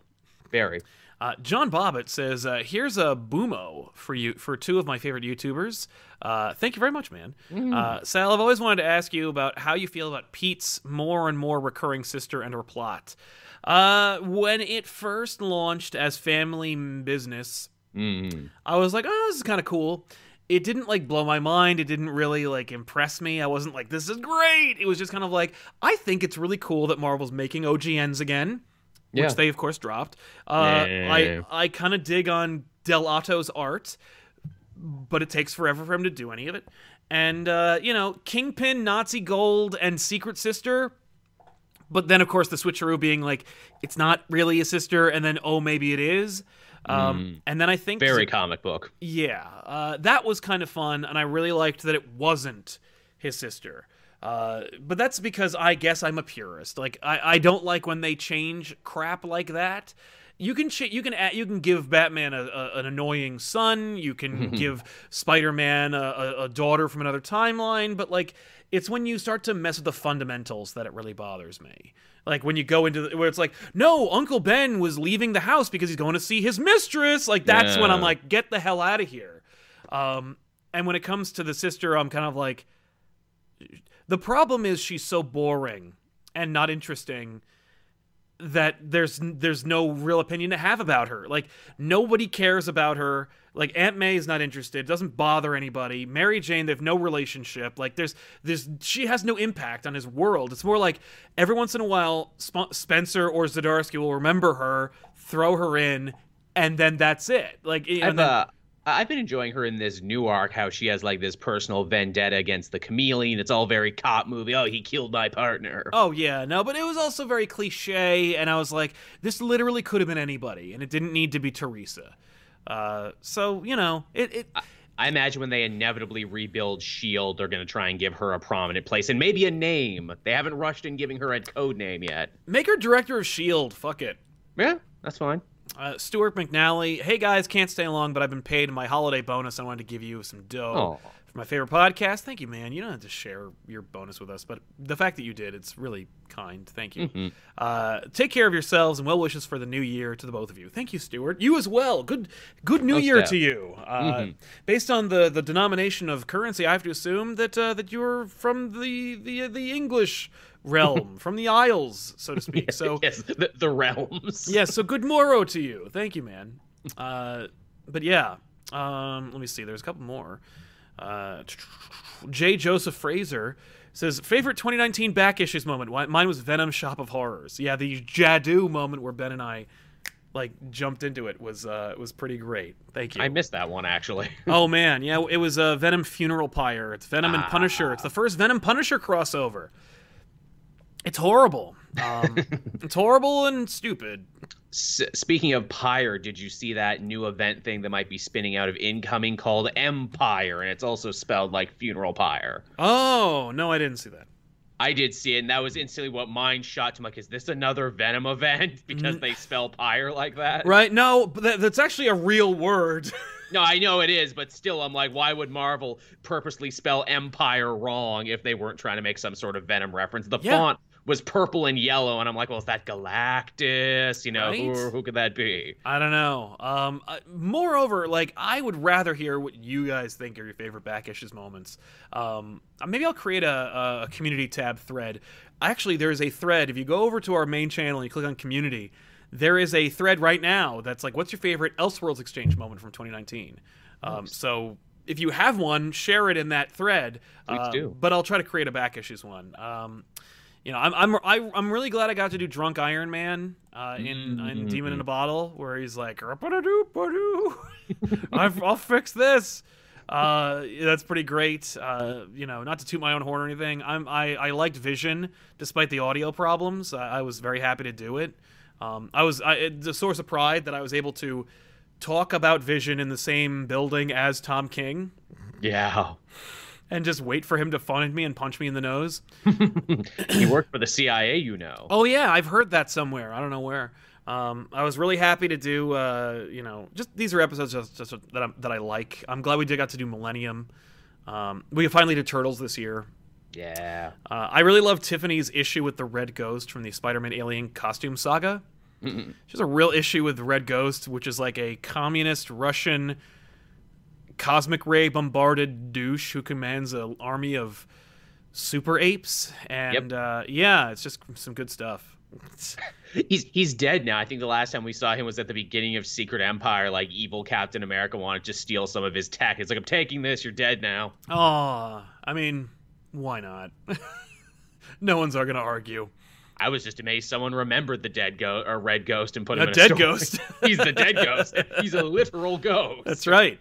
very Uh, John Bobbitt says, uh, "Here's a boomo for you for two of my favorite YouTubers. Uh, thank you very much, man. Uh, Sal, I've always wanted to ask you about how you feel about Pete's more and more recurring sister and her plot. Uh, when it first launched as family business, mm. I was like, oh, this is kind of cool. It didn't like blow my mind. It didn't really like impress me. I wasn't like, this is great. It was just kind of like, I think it's really cool that Marvel's making OGNs again, Yeah. which they of course dropped. Uh, Yeah. I I kind of dig on Dell'Otto's art, but it takes forever for him to do any of it. And uh, you know, Kingpin, Nazi Gold, and Secret Sister. But then, of course, the switcheroo being like, it's not really a sister, and then oh, maybe it is. Um, And then I think very comic book yeah, uh, that was kind of fun, and I really liked that it wasn't his sister. Uh, but that's because I guess I'm a purist. Like I, I don't like when they change crap like that. You can ch- you can add, you can give Batman a, a, an annoying son. You can *laughs* give Spider Man a, a, a daughter from another timeline. But like, it's when you start to mess with the fundamentals that it really bothers me. Like when you go into the, where it's like, no, Uncle Ben was leaving the house because he's going to see his mistress. Like that's when I'm like, get the hell out of here. Um, and when it comes to the sister, I'm kind of like, the problem is she's so boring and not interesting that there's there's no real opinion to have about her. Like nobody cares about her. Like Aunt May is not interested. Doesn't bother anybody. Mary Jane, they have no relationship. Like there's there's she has no impact on his world. It's more like every once in a while Sp- Spencer or Zdarsky will remember her, throw her in, and then that's it. Like you know, I've then- uh, I've been enjoying her in this new arc. How she has like this personal vendetta against the chameleon. It's all very cop movie. Oh, he killed my partner. Oh yeah, no, but it was also very cliche, and I was like, this literally could have been anybody, and it didn't need to be Teresa. Uh, so you know, it, it I imagine when they inevitably rebuild Shield, they're gonna try and give her a prominent place and maybe a name. They haven't rushed in giving her a code name yet. make her director of Shield. Fuck it. Yeah, that's fine. Uh, Stuart McNally, hey guys, can't stay long, but I've been paid my holiday bonus. I wanted to give you some dough Oh. for my favorite podcast. Thank you, man. You don't have to share your bonus with us, but the fact that you did, it's really kind. Thank you. Uh, take care of yourselves and well wishes for the new year to the both of you. Thank you, Stuart. You as well. Good, good New Most Year def. to you. Uh, Based on the the denomination of currency, I have to assume that uh, that you're from the the the English realm, *laughs* from the Isles, so to speak. *laughs* So yes, the, the realms. yeah, so good morrow to you. Thank you, man. Uh, but yeah, um, let me see. There's a couple more. Uh, J. Joseph Fraser says favorite 2019 back issues moment. Mine was Venom Shop of Horrors. Yeah, the Jadu moment where Ben and I like jumped into it was uh, was pretty great. Thank you. I missed that one actually. *laughs* oh man, yeah, it was a Venom Funeral Pyre. It's Venom and Punisher. It's the first Venom Punisher crossover. It's horrible. Um, *laughs* it's horrible and stupid. S- speaking of Pyre, did you see that new event thing that might be spinning out of incoming called Empyre, and it's also spelled like funeral pyre? Oh no, I didn't see that. I did see it, and that was instantly what mine shot to. I'm like, is this another Venom event *laughs* because they spell pyre like that? Right? No, but that, that's actually a real word. *laughs* No, I know it is, but still, I'm like, why would Marvel purposely spell Empyre wrong if they weren't trying to make some sort of Venom reference? The Yeah. font was purple and yellow, and I'm like, well, is that Galactus? You know, who, Right? who could that be? I don't know. Um, uh, moreover, like I would rather hear what you guys think are your favorite back issues moments. Um, maybe I'll create a, a community tab thread. Actually, there is a thread. If you go over to our main channel and you click on community, there is a thread right now that's like, "What's your favorite Elseworlds exchange moment from 2019?" Um, so if you have one, share it in that thread. Please Uh, do. But I'll try to create a back issues one. Um, you know, I'm I'm I, I'm really glad I got to do Drunk Iron Man uh, in in Demon in a Bottle, where he's like, *laughs* I've- I'll fix this. Uh, that's pretty great. Uh, you know, not to toot my own horn or anything. I'm I, I liked Vision despite the audio problems. I, I was very happy to do it. Um, I was I, it's a source of pride that I was able to talk about Vision in the same building as Tom King Yeah. And just wait for him to at me and punch me in the nose. *laughs* he worked for the CIA, you know. Oh yeah, I've heard that somewhere. I don't know where. Um, I was really happy to do. Uh, you know, just these are episodes just, just that I'm, that I like. I'm glad we did got to do Millennium. Um, we finally did Turtles this year. Yeah. Uh, I really love Tiffany's issue with the Red Ghost from the Spider-Man Alien costume saga. She's a real issue with the Red Ghost, which is like a communist Russian cosmic ray bombarded douche who commands an army of super apes. And uh, yeah, it's just some good stuff. *laughs* He's he's dead now. I think the last time we saw him was at the beginning of Secret Empire, like evil Captain America wanted to steal some of his tech. It's like I'm taking this, you're dead now. Oh, I mean, why not? *laughs* no one's are gonna argue. I was just amazed someone remembered the dead ghost or red ghost and put him A in dead story. ghost. *laughs* He's the dead ghost. He's a literal ghost. That's right.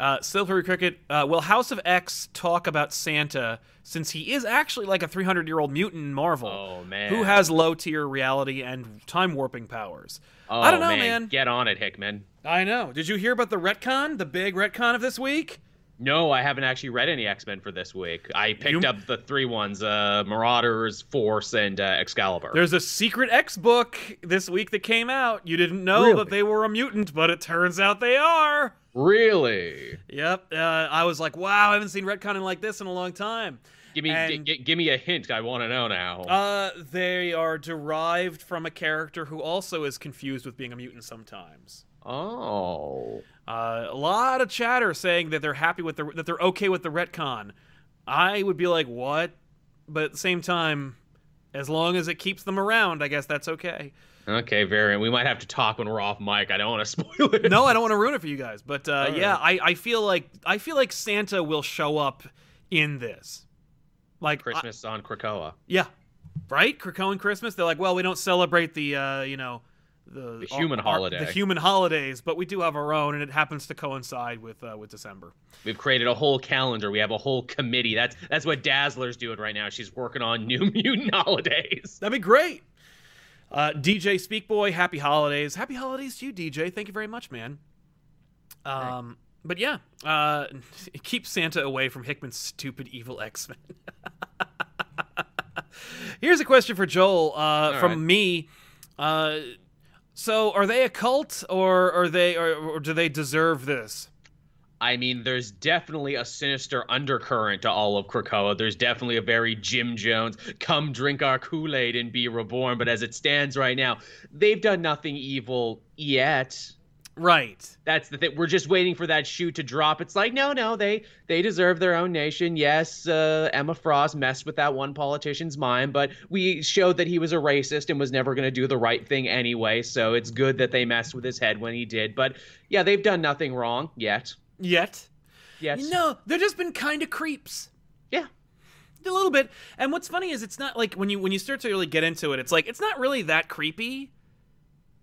Uh, Silvery Cricket. Uh, will House of X talk about Santa since he is actually like a 300 year old mutant in Marvel? Oh man. Who has low tier reality and time warping powers? Oh, I don't know, man. Get on it, Hickman. I know. Did you hear about the retcon? The big retcon of this week? No, I haven't actually read any X Men for this week. I picked You- up the three ones: uh, Marauders, Force, and uh, Excalibur. There's a secret X book this week that came out. You didn't know Really? that they were a mutant, but it turns out they are. really? Yep. Uh, I was like, wow, I haven't seen retconning like this in a long time. Give me, And- g- g- give me a hint. I want to know now. Uh, they are derived from a character who also is confused with being a mutant sometimes. Oh, Uh, a lot of chatter saying that they're happy with the that they're okay with the retcon. I would be like, what? But at the same time, as long as it keeps them around, I guess that's okay. okay, variant. We might have to talk when we're off mic. I don't want to *laughs* spoil it. No, I don't want to ruin it for you guys, but uh, yeah. I, I feel like I feel like Santa will show up in this, like I- Christmas on Krakoa. yeah, right? Krakoan Christmas. They're like, well, we don't celebrate the uh, you know the, The human holiday. the human holidays, but we do have our own, and it happens to coincide with uh, with December. We've created a whole calendar. We have a whole committee. That's that's what Dazzler's doing right now. She's working on *laughs* new mutant holidays. That'd be great. Uh, DJ Speakboy, happy holidays. Happy holidays to you, DJ. Thank you very much, man. Um, but yeah, uh, *laughs* keep Santa away from Hickman's stupid evil X Men. *laughs* Here's a question for Joel uh, from right. me. So, are they a cult, or are they, or, or do they deserve this? I mean, there's definitely a sinister undercurrent to all of Krakoa. There's definitely a very Jim Jones, come drink our Kool Aid and be reborn. But as it stands right now, they've done nothing evil yet. Right. That's the thing. We're just waiting for that shoe to drop. It's like, no, no, they they deserve their own nation. Yes, uh, Emma Frost messed with that one politician's mind, but we showed that he was a racist and was never going to do the right thing anyway. So it's good that they messed with his head when he did. But yeah, they've done nothing wrong yet. Yet. Yet. No, they've just been kind of creeps. Yeah. A little bit. And what's funny is it's not like when you when you start to really get into it, it's like it's not really that creepy,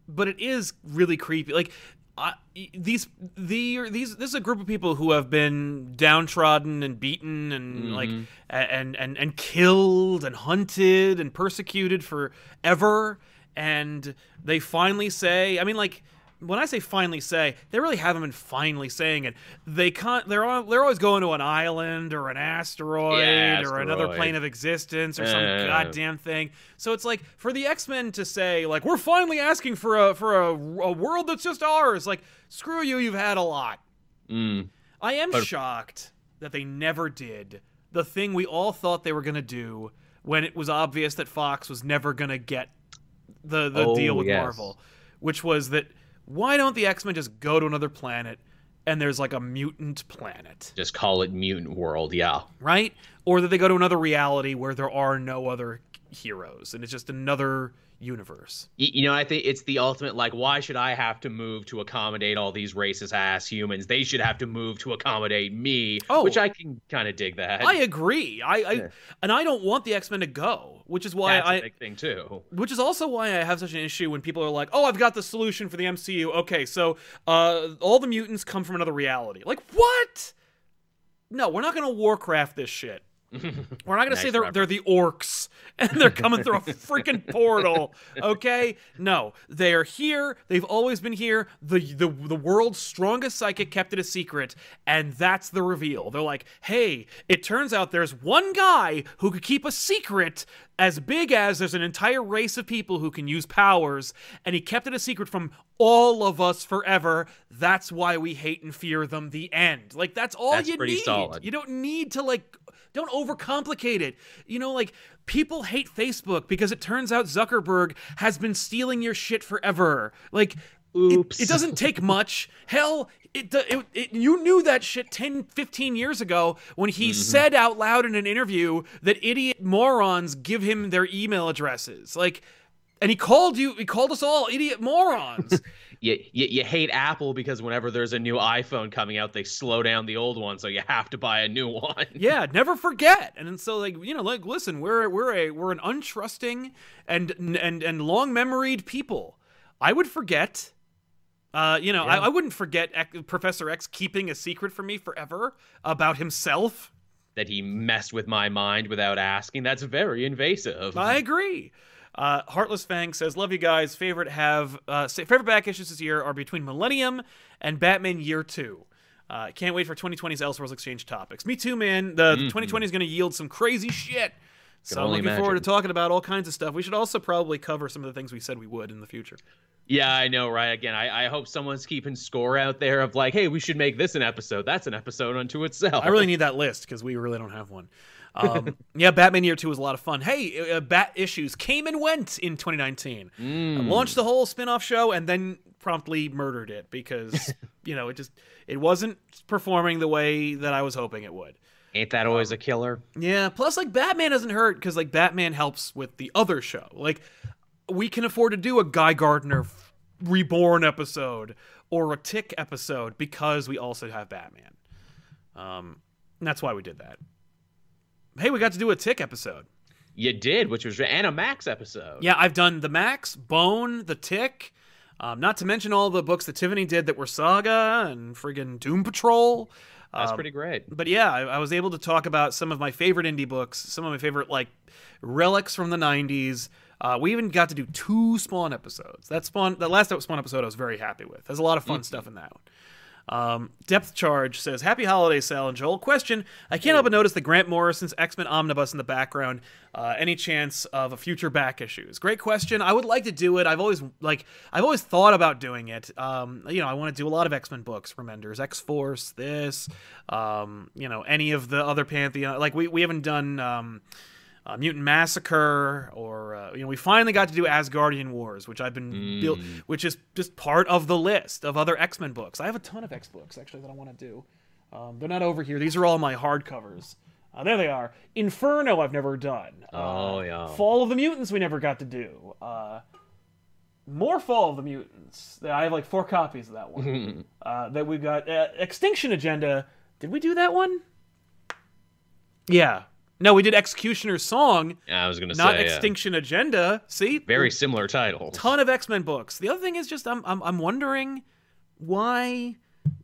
but it is really creepy. Like uh, these the these this is a group of people who have been downtrodden and beaten and mm-hmm. like and and and killed and hunted and persecuted forever and they finally say i mean like when I say finally say, they really haven't been finally saying it. They can't. They're on, they're always going to an island or an asteroid, yeah, or another plane of existence or some uh. goddamn thing. So it's like for the X Men to say like we're finally asking for a for a, a world that's just ours. Like screw you, you've had a lot. Mm. I am but- shocked that they never did the thing we all thought they were gonna do when it was obvious that Fox was never gonna get the the oh, deal with yes. Marvel, which was that why don't the X-Men just go to another planet and there's like a mutant planet? Just call it mutant world, yeah. Right? Or that they go to another reality where there are no other heroes and it's just another universe. You know, I think it's the ultimate like, why should I have to move to accommodate all these racist ass humans? They should have to move to accommodate me. Oh, which I can kind of dig that. I agree. I, I yeah. and I don't want the X Men to go, which is why That's I a big thing too. Which is also why I have such an issue when people are like, "Oh, I've got the solution for the MCU." Okay, so uh, all the mutants come from another reality. Like what? No, we're not going to Warcraft this shit. We're not gonna nice say they're reference. they're the orcs *laughs* and they're coming through a freaking portal. Okay, no, they are here. They've always been here. The the the world's strongest psychic kept it a secret, and that's the reveal. They're like, hey, it turns out there's one guy who could keep a secret as big as there's an entire race of people who can use powers, and he kept it a secret from all of us forever. That's why we hate and fear them. The end. Like that's all That's you pretty need. solid. You don't need to like don't overcomplicate it. You know, like people hate Facebook because it turns out Zuckerberg has been stealing your shit forever. Like Oops. It, it doesn't take much. Hell, it, it, it, you knew that shit 10, 15 years ago when he Mm-hmm. said out loud in an interview that idiot morons give him their email addresses. Like and he called you he called us all idiot morons. *laughs* you, you, you hate Apple because whenever there's a new iPhone coming out, they slow down the old one, so you have to buy a new *laughs* one. yeah, never forget. And so like, you know, like listen, we're we're a we're an untrusting and and and long memoried people. I would forget uh, you know, Yeah. I, I wouldn't forget X, Professor X keeping a secret from me forever about himself. that he messed with my mind without asking. That's very invasive. I agree. Uh, Heartless Fang says, "Love you guys. Favorite have uh, favorite back issues this year are between Millennium and Batman Year Two. Uh, can't wait for 2020's Elseworlds Exchange topics. Me too, man. The 2020 is going to yield some crazy shit. So I'm looking forward to talking about all kinds of stuff. We should also probably cover some of the things we said we would in the future. Yeah, I know, right? Again, I, I hope someone's keeping score out there of like, hey, we should make this an episode. That's an episode unto itself. I really need that list because we really don't have one. Um, *laughs* yeah, Batman Year Two was a lot of fun. Hey, uh, Bat issues came and went in 2019. Mm. launched the whole spin-off show and then promptly murdered it because *laughs* you know it just it wasn't performing the way that I was hoping it would. Ain't that always a killer? Yeah. Plus, like Batman doesn't hurt because like Batman helps with the other show. Like we can afford to do a Guy Gardner reborn episode or a Tick episode because we also have Batman. Um, that's why we did that. Hey, we got to do a Tick episode. You did, which was and a Max episode. Yeah, I've done the Max, Bone, the Tick. Um, not to mention all the books that Tiffany did that were Saga and friggin' Doom Patrol. That's Um, pretty great. but yeah, I, I was able to talk about some of my favorite indie books, some of my favorite like relics from the '90s. Uh, we even got to do two Spawn episodes. That Spawn, that last Spawn episode, I was very happy with. There's a lot of fun stuff in that one. Um, Depth Charge says, Happy holidays, Sal and Joel. Question I can't help but notice the Grant Morrison's X Men Omnibus in the background. Uh, any chance of a future back issues? Great question. I would like to do it. I've always like I've always thought about doing it. Um, you know, I want to do a lot of X Men books, Remenders, X Force, this, um, you know, any of the other Pantheon. Like we we haven't done um, uh, Mutant Massacre, or uh, you know, we finally got to do Asgardian Wars, which I've been built, which is just part of the list of other X Men books. I have a ton of X books actually that I want to do. Um, they're not over here. These are all my hardcovers. Uh, there they are. Inferno, I've never done. Oh yeah. Fall of the Mutants, we never got to do. Uh, more Fall of the Mutants. I have like four copies of that one. *laughs* uh, that we got. Uh, Extinction Agenda. Did we do that one? Yeah. No, we did Executioner's Song, I was gonna not say yeah. Extinction Agenda. See, Very similar titles. ton of X Men books. The other thing is just I'm I'm, I'm wondering why.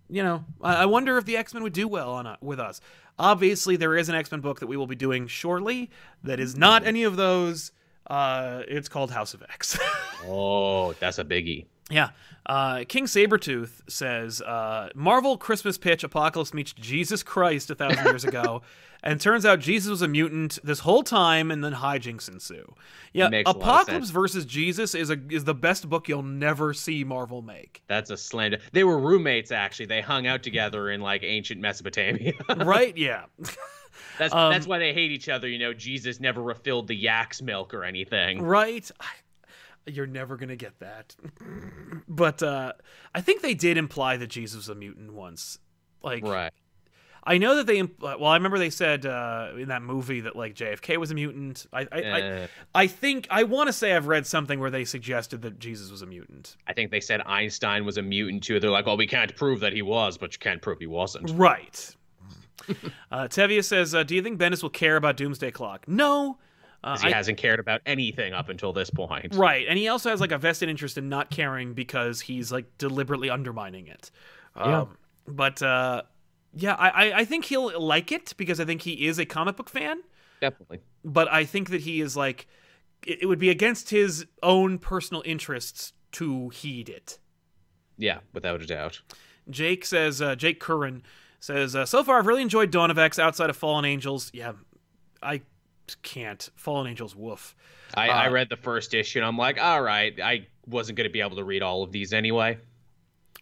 You know, I, I wonder if the X Men would do well on with us. Obviously, there is an X Men book that we will be doing shortly that is not any of those. Uh, it's called House of X. *laughs* Oh, that's a biggie. Yeah. Uh, King Sabretooth says uh, Marvel Christmas pitch Apocalypse meets Jesus Christ a thousand years ago. *laughs* And turns out Jesus was a mutant this whole time, and then hijinks ensue. Yeah, Makes a lot of Apocalypse versus Jesus is a is the best book you'll never see Marvel make. That's a slander. They were roommates actually. They hung out together in like ancient Mesopotamia. *laughs* right? Yeah. *laughs* that's Um, that's why they hate each other. You know, Jesus never refilled the yak's milk or anything. Right? You're never gonna get that. *laughs* but uh, I think they did imply that Jesus was a mutant once. Like, Right. I know that they. Well, I remember they said uh, in that movie that like JFK was a mutant. I, I, I, Uh, I think I want to say I've read something where they suggested that Jesus was a mutant. I think they said Einstein was a mutant too. They're like, well, we can't prove that he was, but you can't prove he wasn't. Right. *laughs* uh, Tevia says, uh, "Do you think Bendis will care about Doomsday Clock?" No. Uh, he I- hasn't cared about anything up until this point. Right, and he also has like a vested interest in not caring because he's like deliberately undermining it. Yeah. Um, but uh, yeah, I, I I think he'll like it because I think he is a comic book fan. Definitely. But I think that he is like, it, would be against his own personal interests to heed it. Yeah, without a doubt. Jake says, uh, Jake Curran says, uh, so far I've really enjoyed Dawn of X outside of Fallen Angels. Yeah, I can't. Fallen Angels, woof. I, I Uh, read the first issue and I'm like, all right, I wasn't going to be able to read all of these anyway.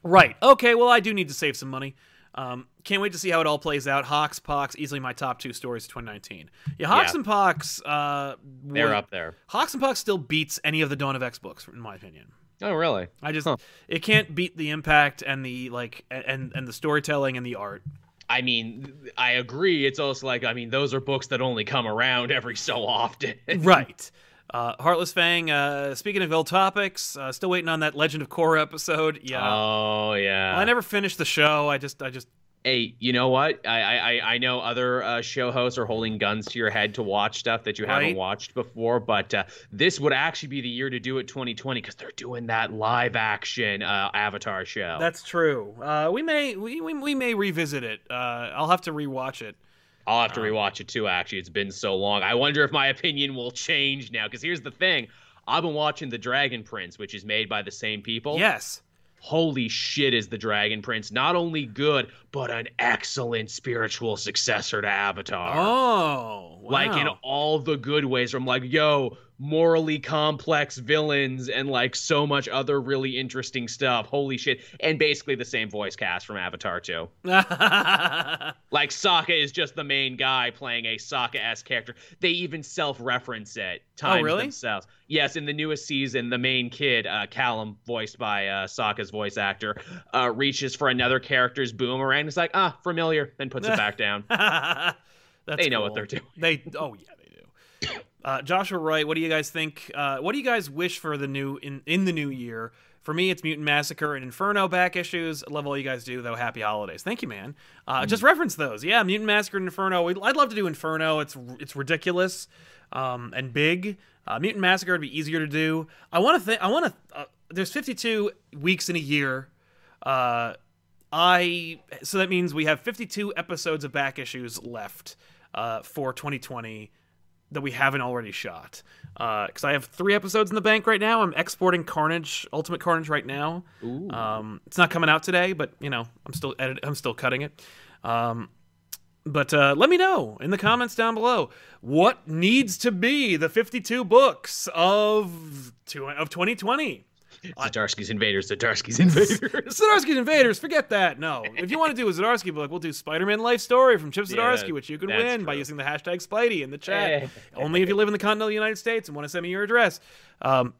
Right. Okay. Well, I do need to save some money. Um, can't wait to see how it all plays out. Hox, Pox, easily my top two stories of 2019. Yeah, Hox Yeah. and Pox. Uh, They're were- up there. Hox and Pox still beats any of the Dawn of X books, in my opinion. Oh, really? I just Huh. it can't beat the impact and the like and and the storytelling and the art. I mean, I agree. It's also like, I mean, those are books that only come around every so often. *laughs* right. Uh, Heartless Fang. Uh, speaking of ill topics, uh, still waiting on that Legend of Korra episode. Yeah. Oh, yeah. I never finished the show. I just I just Hey, you know what? I I, I know other uh, show hosts are holding guns to your head to watch stuff that you Right. haven't watched before, but uh, this would actually be the year to do it 2020 because they're doing that live action uh, Avatar show. That's true. Uh, we may we, we, we may revisit it. Uh, I'll have to rewatch it. I'll have to Um, rewatch it too. Actually, it's been so long. I wonder if my *laughs* opinion will change now. Because here's the thing: I've been watching The Dragon Prince, which is made by the same people. Yes. Holy shit, is The Dragon Prince not only good but an excellent spiritual successor to Avatar? Oh, wow. like in all the good ways. I'm like, yo, morally complex villains and like so much other really interesting stuff. Holy shit! And basically the same voice cast from Avatar too. *laughs* Like Sokka is just the main guy playing a Sokka-esque character. They even self-reference it times really? themselves. Yes, in the newest season, the main kid, uh, Callum, voiced by uh, Sokka's voice actor, uh, reaches for another character's boomerang. It's like, ah, familiar, then puts it back down. *laughs* That's They know what they're doing. They oh yeah. Uh, Joshua Wright, what do you guys think? Uh, what do you guys wish for the new in in the new year? For me, it's Mutant Massacre and Inferno back issues. Love all you guys do though. Happy holidays. Thank you, man. Uh, Just reference those. Yeah, Mutant Massacre and Inferno. I'd love to do Inferno. It's it's ridiculous um, and big. Uh, Mutant Massacre would be easier to do. I want to think. I want to. Uh, there's 52 weeks in a year. Uh, I so that means we have 52 episodes of back issues left uh, for 2020. That we haven't already shot. Because I have three episodes in the bank right now. I'm exporting Carnage, Ultimate Carnage, right now. Ooh. Um, it's not coming out today, but you know, I'm still edit- I'm still cutting it. Um, but uh, let me know in the comments down below what needs to be the 52 books of two, of 2020. Zdarsky's Invaders, Zdarsky's Invaders. *laughs* Zdarsky's Invaders, forget that. No. If you want to do a Zdarsky book, we'll do Spider Man Life Story from Chip Zdarsky, Yeah, which you can win by using the hashtag Spidey in the chat. Only if you live in the continental United States and want to send me your address. Um,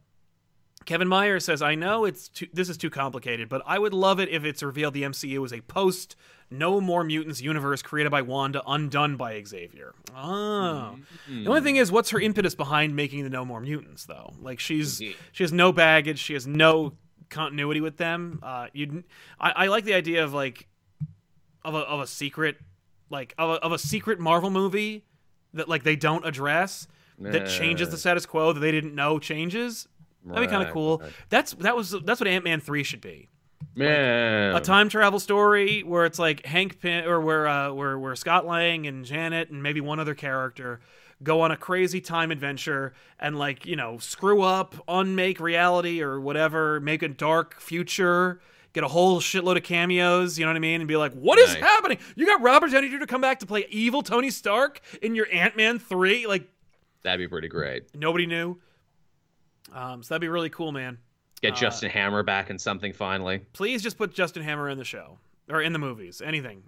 Kevin Meyer says, I know it's too, this is too complicated, but I would love it if it's revealed the MCU is a post No More Mutants universe created by Wanda, undone by Xavier. Oh. The only thing is, what's her impetus behind making the No More Mutants, though? Like, she's she has no baggage, she has no continuity with them. Uh, you, I, I like the idea of like of a of a secret, like of a, of a secret Marvel movie that like they don't address that changes the status quo that they didn't know changes. That'd be kind of cool. That's that was that's what Ant Man three should be. Man. A time travel story where it's like Hank Pym or where uh, where where Scott Lang and Janet and maybe one other character go on a crazy time adventure and like you know screw up, unmake reality or whatever, make a dark future. Get a whole shitload of cameos, you know what I mean, and be like, "What is Nice. happening? You got Robert Downey Jr. to come back to play evil Tony Stark in your Ant Man three? Like That'd be pretty great. nobody knew." Um, so that'd be really cool, man. Get Uh, Justin Hammer back in something finally. please just put Justin Hammer in the show or in the movies, anything.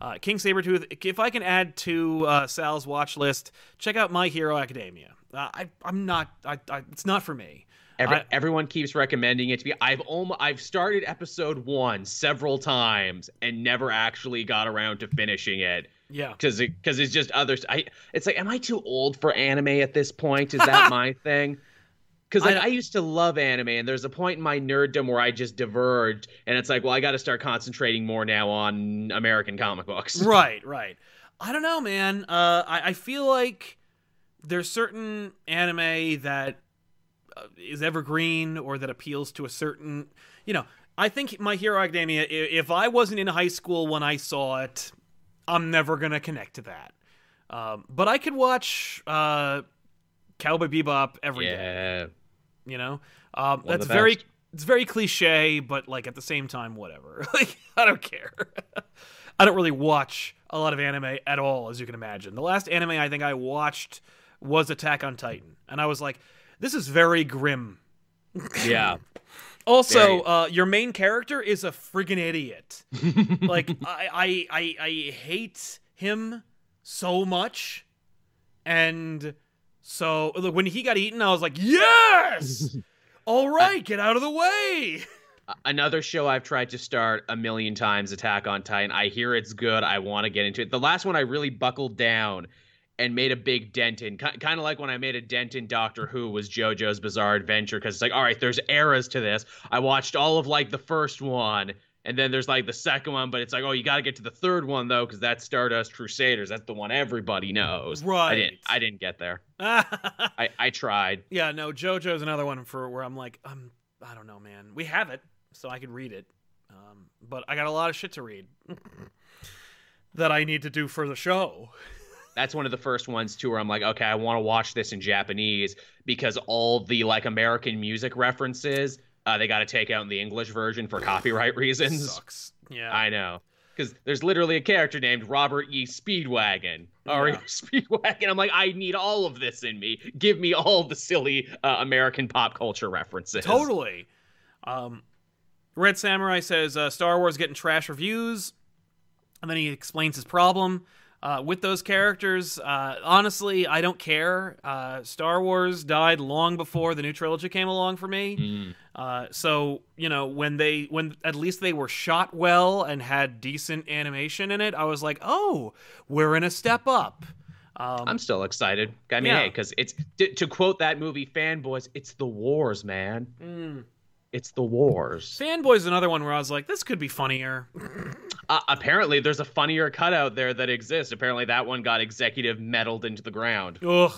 Uh, King Sabretooth, if I can add to uh, Sal's watch list, check out My Hero Academia. Uh, I, I'm not, I, I, it's not for me. Every, I- everyone keeps recommending it to be. I've almost I've started episode one several times and never actually got around to finishing it Yeah. because because it's just others. I it's like, am I too old for anime at this point? Is that *laughs* my thing? Because like I- I, used to love anime, and there's a point in my nerddom where I just diverged, and it's like, well, I got to start concentrating more now on American comic books. *laughs* right, right. I don't know, man. Uh, I, I feel like there's certain anime that uh, is evergreen or that appeals to a certain, you know. I think My Hero Academia. If I wasn't in high school when I saw it, I'm never gonna connect to that. Um, but I could watch uh, Cowboy Bebop every day. Yeah. You know, um, that's very it's very cliche, but like at the same time, whatever. *laughs* like I don't care. *laughs* I don't really watch a lot of anime at all, as you can imagine. The last anime I think I watched was Attack on Titan, and I was like, this is very grim. *laughs* Yeah. Also, uh, your main character is a friggin' idiot. like I, I, I, I hate him so much, and so look, when he got eaten, I was like, yes, *laughs* all right, get out of the way. another show I've tried to start a million times, Attack on Titan. I hear it's good. I want to get into it. The last one I really buckled down and made a big dent in, kind of like when I made a dent in Doctor Who was JoJo's Bizarre Adventure, because it's like, all right, there's eras to this. I watched all of like the first one. And then there's like the second one, but it's like, oh, you got to get to the third one though, because that's Stardust Crusaders. That's the one everybody knows. Right. I didn't. I didn't get there. *laughs* I, I tried. yeah, no, JoJo's another one for where I'm like, um, I don't know, man. We have it, so I could read it, um, but I got a lot of shit to read *laughs* that I need to do for the show. that's one of the first ones too where I'm like, okay, I want to watch this in Japanese because all the like American music references, uh, they got to take out in the English version for copyright *laughs* reasons. Sucks. Yeah. I know. Because there's literally a character named Robert E. Speedwagon. Or Yeah. *laughs* Speedwagon. I'm like, I need all of this in me. Give me all the silly uh, American pop culture references. Totally. Um, Red Samurai says uh, Star Wars getting trash reviews, and then he explains his problem uh, with those characters. Uh, honestly, I don't care. Uh, Star Wars died long before the new trilogy came along for me. Mm. Uh, so you know when they when at least they were shot well and had decent animation in it, I was like, oh, we're in a step up. Um, I'm still excited. I mean, Yeah. hey, because it's to, to quote that movie, fanboys, it's the wars, man. mm. It's the wars. Fanboy's another one where I was like, this could be funnier. *laughs* Uh, apparently, there's a funnier cutout there that exists. Apparently, that one got executive meddled into the ground. Ugh,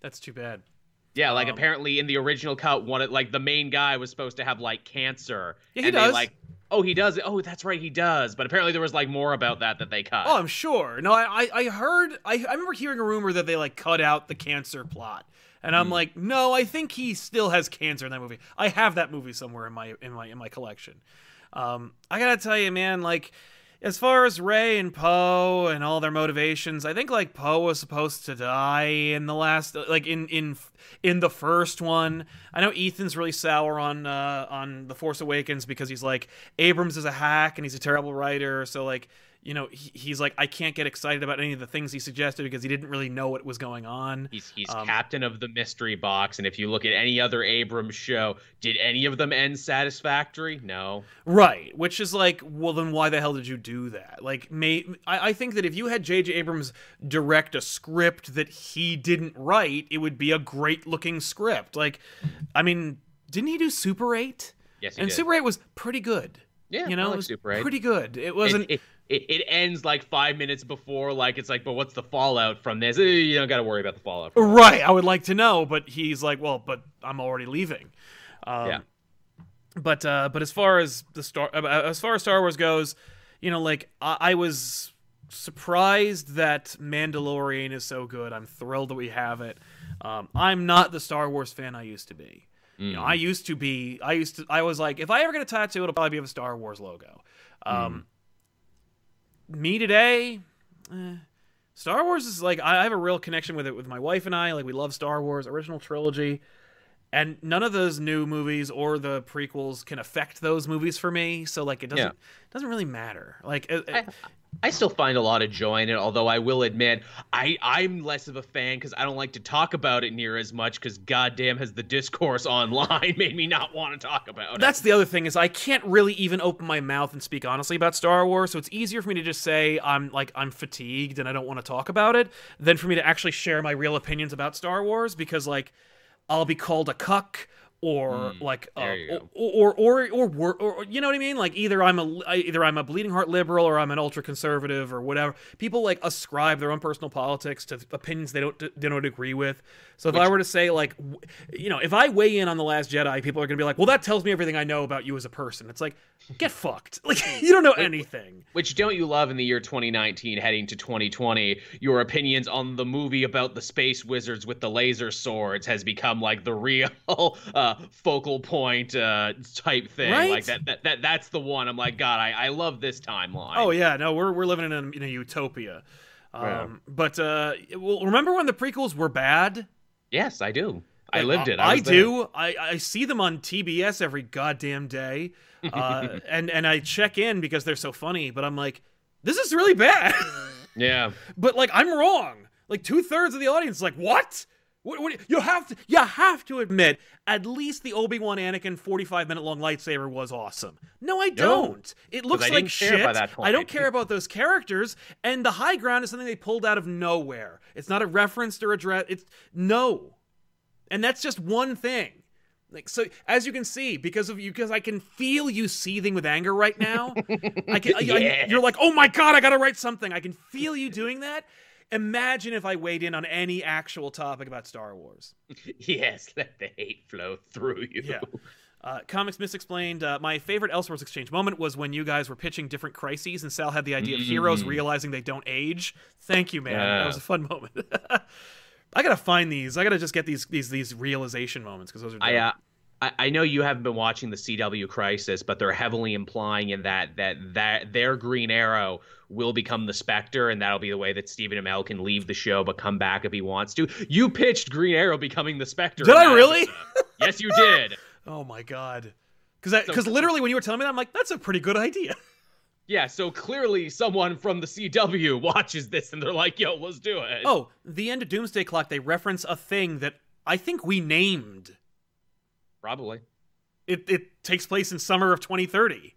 that's too bad. Yeah, like Um, apparently in the original cut, one of- like the main guy was supposed to have like cancer. Yeah, he and does. They, like Oh, he does. Oh, that's right, he does. But apparently there was like more about that that they cut. Oh, I'm sure. No, I I, I heard. I, I remember hearing a rumor that they like cut out the cancer plot, and I'm like, no, I think he still has cancer in that movie. I have that movie somewhere in my in my in my collection. Um, I gotta tell you, man, like as far as Rey and Poe and all their motivations, I think like Poe was supposed to die in the last, like in in in the first one. I know Ethan's really sour on uh, on the Force Awakens because he's like Abrams is a hack and he's a terrible writer. So like you know he, he's like I can't get excited about any of the things he suggested because he didn't really know what was going on. He's he's Um, captain of the mystery box, and if you look at any other Abrams show, did any of them end satisfactory? No. Right, which is like, well, then why the hell did you do that? Like, may I, I think that if you had J.J. Abrams direct a script that he didn't write, it would be a great looking script. Like, I mean, didn't he do Super Eight? Yes, he did. and did. Super Eight was pretty good. Yeah, you know, like it was Super 8. pretty good. It It, wasn't. it, it, it it ends like five minutes before, like it's like, but what's the fallout from this? Eh, You don't got to worry about the fallout. From Right, I would like to know, but he's like, well, but I'm already leaving. Um, Yeah. But uh, but as far as the star, uh, as far as Star Wars goes, you know, like I, I was surprised that Mandalorian is so good. I'm thrilled that we have it. Um, I'm not the Star Wars fan I used to be. You know, I used to be. I used to. I was like, if I ever get a tattoo, it'll probably be of a Star Wars logo. Um, Me today, eh, Star Wars is like I I have a real connection with it with my wife and I. Like we love Star Wars original trilogy, and none of those new movies or the prequels can affect those movies for me. So like it doesn't Yeah. doesn't really matter. Like it, it- I still find a lot of joy in it, although I will admit I I'm less of a fan because I don't like to talk about it near as much because goddamn has the discourse *laughs* online made me not want to talk about it. that's the other thing is I can't really even open my mouth and speak honestly about Star Wars. So it's easier for me to just say I'm like I'm fatigued and I don't want to talk about it than for me to actually share my real opinions about Star Wars because like I'll be called a cuck or like uh, or, or, or or or you know what I mean? Like either I'm a either I'm a bleeding heart liberal or I'm an ultra conservative or whatever. People like ascribe their own personal politics to opinions they don't they don't agree with. So if I were to say like you know if I weigh in on the last Jedi people are going to be like well that tells me everything I know about you as a person. It's like get fucked. *laughs* Like you don't know anything. Which don't you love in the year 2019 heading to 2020? Your opinions on the movie about the space wizards with the laser swords has become like the real *laughs* uh, focal point uh, type thing. Right? Like that, that that that's the one. I'm like, God, I, I love this timeline. Oh yeah, no, we're we're living in a, in a utopia. Um, Yeah. But uh, well, remember when the prequels were bad? yes, I do. I lived it. I, there. do. I, I see them on TBS every goddamn day, *laughs* uh, and and I check in because they're so funny. But I'm like, this is really bad. Yeah. *laughs* but like, I'm wrong. Like two thirds of the audience is like, what? What, what? You have to. You have to admit, at least the Obi Wan Anakin 45 minute long lightsaber was awesome. No, I don't. It looks like shit. that I don't care about those characters. And the high ground is something they pulled out of nowhere. It's not a reference or address. It's no. And that's just one thing. Like so, as you can see, because of you, because I can feel you seething with anger right now. I can. *laughs* I- you're like, oh my god, I gotta write something. I can feel you doing that. Imagine if I weighed in on any actual topic about Star Wars. *laughs* Yes, let the hate flow through you. Yeah. Uh, Comics Misexplained. Uh, my favorite Elseworlds exchange moment was when you guys were pitching different crises, and Sal had the idea of heroes realizing they don't age. Thank you, man. That Mm. Was a fun moment. *laughs* I gotta find these. I gotta just get these these these realization moments because those are. I, uh, I I know you haven't been watching the CW Crisis, but they're heavily implying in that that that their Green Arrow will become the Spectre, and that'll be the way that Stephen Amell can leave the show but come back if he wants to. You pitched Green Arrow becoming the Spectre. Did I really? yes, you did. *laughs* Oh my god. Because because literally when you were telling me that, I'm like, that's a pretty good idea. *laughs* Yeah, so clearly someone from the CW *laughs* watches this and they're like, "Yo, let's do it." Oh, the end of Doomsday Clock. They reference a thing that I think we named. Probably. It it takes place in summer of 2030.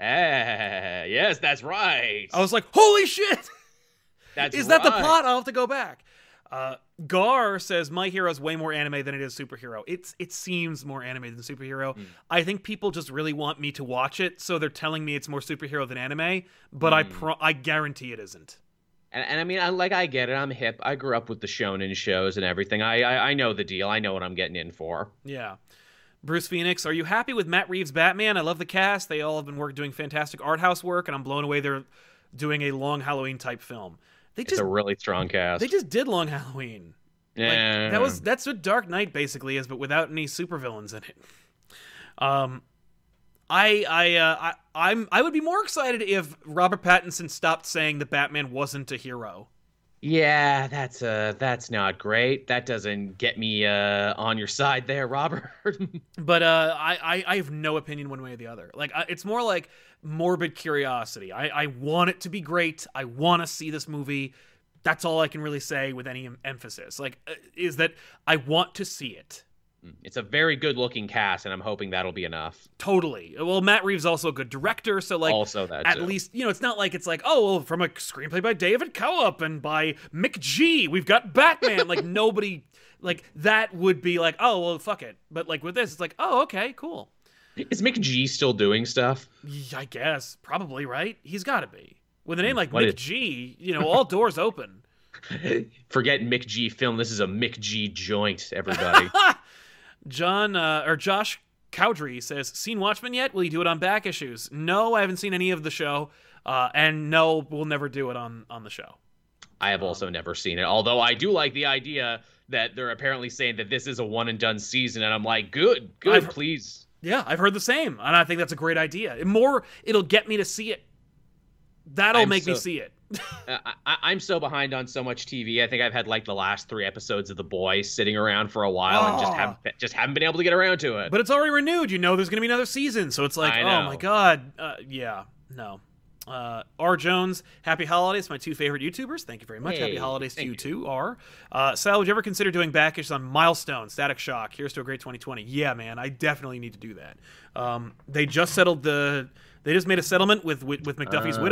Ah, yes, that's right. I was like, holy shit! *laughs* that's Is that the plot? I'll have to go back. Uh, Gar says my hero is way more anime than it is superhero. It's it seems more anime than superhero. Hmm. I think people just really want me to watch it, so they're telling me it's more superhero than anime. But I Hmm. pro- I guarantee it isn't. And, and I mean, I like I get it. I'm hip. I grew up with the shonen shows and everything. I, I I know the deal. I know what I'm getting in for. Yeah. Bruce Phoenix, are you happy with Matt Reeves' Batman? I love the cast. They all have been work doing fantastic art house work, and I'm blown away they're doing a long Halloween type film. They It's just a really strong cast. they just did long Halloween. Like, yeah. that was that's what Dark Knight basically is, but without any supervillains in it. Um, I I uh, I I'm I would be more excited if Robert Pattinson stopped saying that Batman wasn't a hero. Yeah, that's uh that's not great. That doesn't get me uh on your side there, *laughs* Robert. But uh, I, I I have no opinion one way or the other. Like I, it's more like morbid curiosity. I I want it to be great. I want to see this movie. That's all I can really say with any em- emphasis. Like uh, is that I want to see it. Mm. it's a very good looking cast, and I'm hoping that'll be enough. Totally. Well, Matt Reeves also a good director, so like also that at too. least you know it's not like it's like oh well from a screenplay by David Coop and by McG we've got Batman like *laughs* nobody like that would be like oh well fuck it but like with this it's like oh okay cool Is Mick G still doing stuff? I guess probably right he's got to be with a name mm. like What Mick is- G you know all doors open *laughs* Forget McG film. This is a McG joint, everybody. *laughs* John uh, or Josh Cowdrey says seen Watchmen yet will you do it on back issues no I haven't seen any of the show uh, and no we'll never do it on on the show I have also never seen it. Although I do like the idea that they're apparently saying that this is a one and done season, and I'm like, good, good, I've- please. Yeah, I've heard the same, and I think that's a great idea. More, it'll get me to see it. That'll I'm make me see it. Uh, I, I- I'm so behind on so much TV. I think I've had like the last three episodes of The Boys sitting around for a while and just Oh. haven't just haven't been able to get around to it. But it's already renewed. You know, there's gonna be another season, so it's like, oh my god, uh, yeah, no. Uh, R. Jones, happy holidays, my two favorite YouTubers. Thank you very much. happy holidays to you, you. too, R. Uh, Sal, would you ever consider doing back issues on Milestone, Static Shock? Here's to a great 2020. Yeah, man, I definitely need to do that. Um, they just settled the. They just made a settlement with with, with McDuffie's Ah,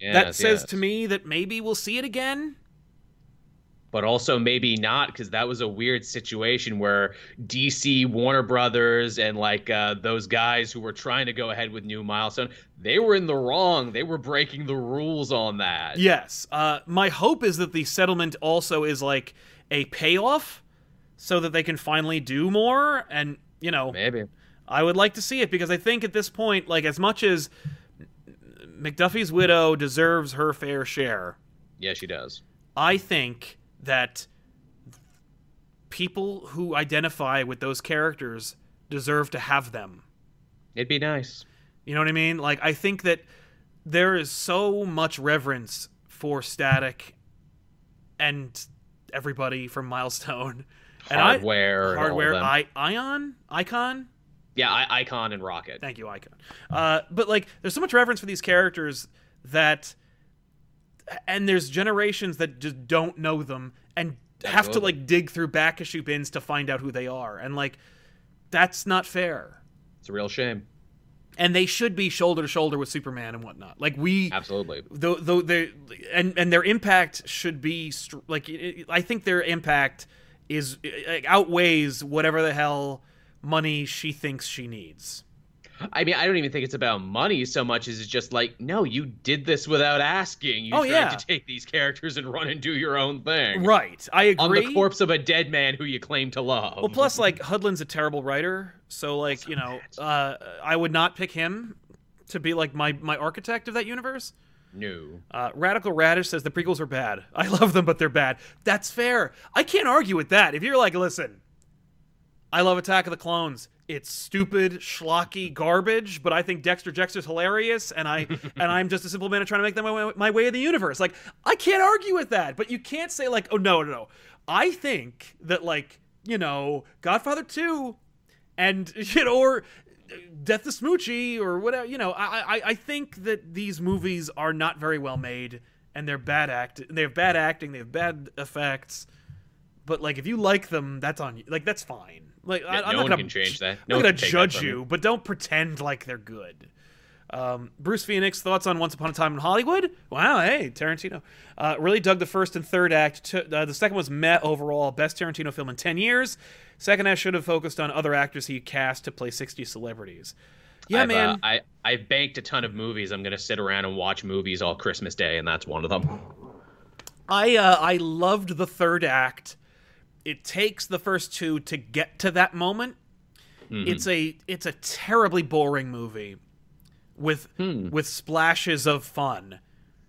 widow. that says yes. to me that maybe we'll see it again. but also maybe not because that was a weird situation where DC, Warner Brothers, and like uh, those guys who were trying to go ahead with New Milestone, they were in the wrong. They were breaking the rules on that. Yes. Uh, my hope is that the settlement also is like a payoff so that they can finally do more. And, you know, Maybe. I would like to see it because I think at this point, like, as much as McDuffie's widow deserves her fair share, Yeah, she does. I think that people who identify with those characters deserve to have them. It'd be nice. You know what I mean? Like I think that there is so much reverence for Static and everybody from Milestone. And I- Hardware. and hardware. I, Ion Icon. Yeah, I- Icon and Rocket. Thank you, Icon. Uh, but like, there's so much reverence for these characters that, and there's generations that just don't know them and have to like dig through back issue bins to find out who they are, and like, that's not fair. It's a real shame. And they should be shoulder to shoulder with Superman and whatnot. Like we, Absolutely. though though they and and their impact should be str- like I think their impact is like, outweighs whatever the hell money she thinks she needs. I mean, I don't even think it's about money so much as it's just like, no, you did this without asking. You Oh, tried yeah. to take these characters and run and do your own thing. Right, I agree. On the corpse of a dead man who you claim to love. well, plus like Hudlin's a terrible writer, so like you know, uh, I would not pick him to be like my my architect of that universe. no. Uh, Radical Radish says the prequels are bad. *laughs* I love them, but they're bad. That's fair. I can't argue with that. If you're like, listen, I love Attack of the Clones. It's stupid, schlocky garbage, but I think Dexter Jettster's hilarious, and I *laughs* and I'm just a simple man trying to make them my, way- my way of the universe. Like I can't argue with that, but you can't say like, oh no, no, no. I think that like you know, Godfather Two, and *laughs* you know, or Death to Smoochy or whatever. You know, I, I I think that these movies are not very well made, and they're bad act. They have bad acting. They have bad effects. But like, if you like them, that's on you. Like, that's fine. Like, I, I'm no not one gonna can change that. I'm not gonna can take that judge you, but don't pretend like they're good. Um, Bruce Phoenix thoughts on Once Upon a Time in Hollywood? Wow, hey Tarantino, uh, really dug the first and third act. Uh, the second was met overall best Tarantino film in ten years. Second act should have focused on other actors he cast to play sixty celebrities. Yeah, I've, man. Uh, I I've banked a ton of movies. I'm gonna sit around and watch movies all Christmas Day, and that's one of them. I uh, I loved the third act. It takes the first two to get to that moment, It's a it's a terribly boring movie with with splashes of fun.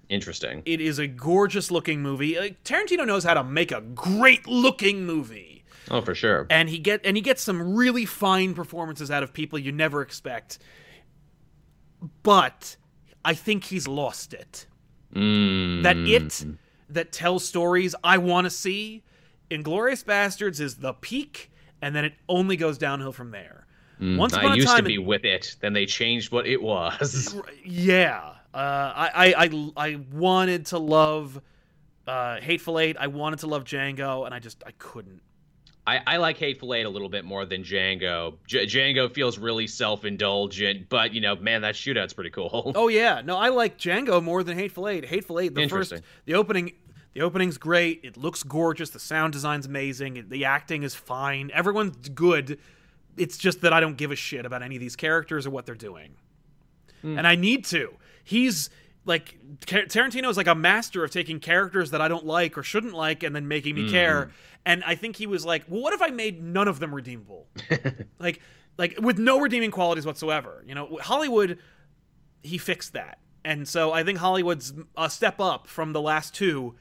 Interesting. It is a gorgeous looking movie. Uh, Tarantino knows how to make a great looking movie. Oh, for sure. And he get and he gets some really fine performances out of people you never expect. But I think he's lost it. Mm. That it that tells stories I want to see. Inglourious Basterds is the peak, and then it only goes downhill from there. Once upon I used to be with it. Then they changed what it was. *laughs* yeah, uh, I, I I I wanted to love uh, Hateful Eight. I wanted to love Django, and I just I couldn't. I, I like Hateful Eight a little bit more than Django. J- Django feels really self-indulgent, but you know, man, that shootout's pretty cool. Oh yeah, no, I like Django more than Hateful Eight. Hateful Eight, the first, the opening, the opening's great. It looks gorgeous. The sound design's amazing. The acting is fine. Everyone's good. It's just that I don't give a shit about any of these characters or what they're doing, hmm. and I need to. He's like Tar- Tarantino is like a master of taking characters that I don't like or shouldn't like and then making me care. Hmm. And I think he was like, well, what if I made none of them redeemable? *laughs* like, like with no redeeming qualities whatsoever. You know, Hollywood he fixed that. And so I think Hollywood's a step up from the last two,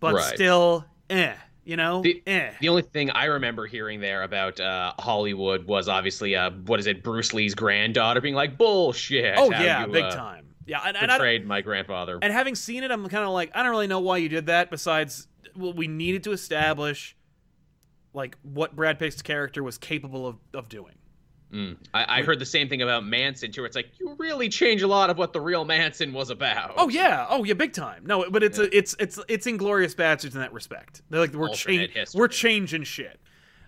but Right. still, eh, you know, The, eh. the only thing I remember hearing there about uh, Hollywood was obviously, uh, what is it, Bruce Lee's granddaughter being like, bullshit. oh yeah, you, big uh, time. Yeah, and, and, I, Betrayed my grandfather. and having seen it, I'm kind of like, I don't really know why you did that. Besides, well, we needed to establish like what Brad Pitt's character was capable of, of doing. Mm. I, I heard the same thing about Manson too. It's like you really change a lot of what the real Manson was about. Oh yeah, oh yeah, big time. No, but it's a, it's it's it's Inglourious Basterds in that respect. They're like we're changing we're changing shit.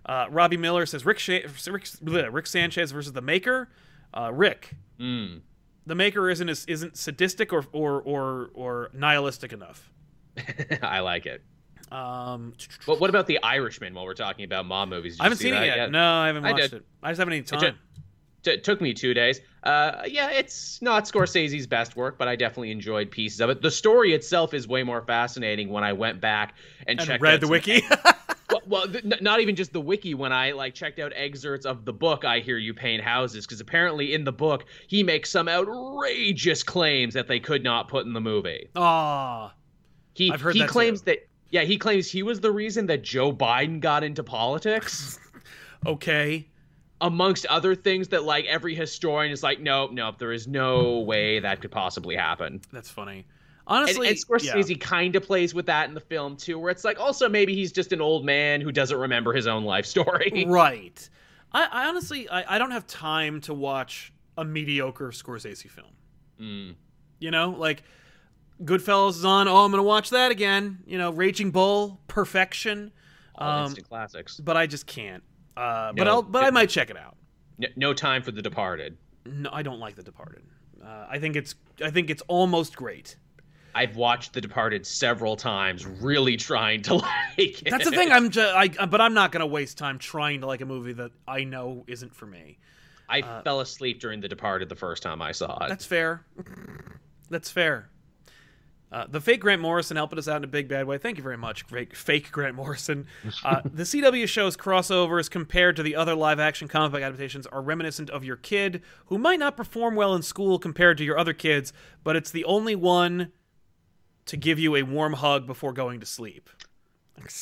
Uh, Robbie Miller says Rick Sha- Rick, Rick Sanchez versus the Maker. Uh, Rick, Mm. the Maker isn't isn't sadistic or or or or nihilistic enough. *laughs* I like it. Um, But what about the Irishman? While we're talking about mob movies, I haven't see seen it that yet. No, I haven't I watched did. it. I just haven't any time. T- it took me two days. Uh, yeah, it's not Scorsese's best work, but I definitely enjoyed pieces of it. The story itself is way more fascinating when I went back and, and checked read the wiki. *laughs* well, well th- not even just the wiki. When I like checked out excerpts of the book, I hear you paint houses because apparently in the book he makes some outrageous claims that they could not put in the movie. Aw, He I've heard he claims too. that yeah he claims he was the reason that Joe Biden got into politics. *laughs* okay. Amongst other things that like every historian is like, nope, nope, there is no way that could possibly happen. That's funny. And, Honestly, and Scorsese yeah. kind of plays with that in the film too, where it's like also maybe he's just an old man who doesn't remember his own life story. *laughs* Right. I, I honestly, I, I don't have time to watch a mediocre Scorsese film. Mm. You know, like Goodfellas is on. Oh, I'm gonna watch that again. You know, Raging Bull, Perfection. All Um, instant classics. but I just can't. Uh, but I'll, but I might check it out. No, no time for The Departed. No, I don't like The Departed. Uh, I think it's, I think it's almost great. I've watched The Departed several times, really trying to *laughs* like it. That's the thing. I'm, just, I, but I'm not gonna waste time trying to like a movie that I know isn't for me. I fell asleep during The Departed the first time I saw it. Uh, That's fair. That's fair. Uh, the fake Grant Morrison helping us out in a big bad way. Thank you very much, fake, fake Grant Morrison. *laughs* Uh, the CW show's crossovers compared to the other live action comic book adaptations are reminiscent of your kid who might not perform well in school compared to your other kids, but it's the only one to give you a warm hug before going to sleep.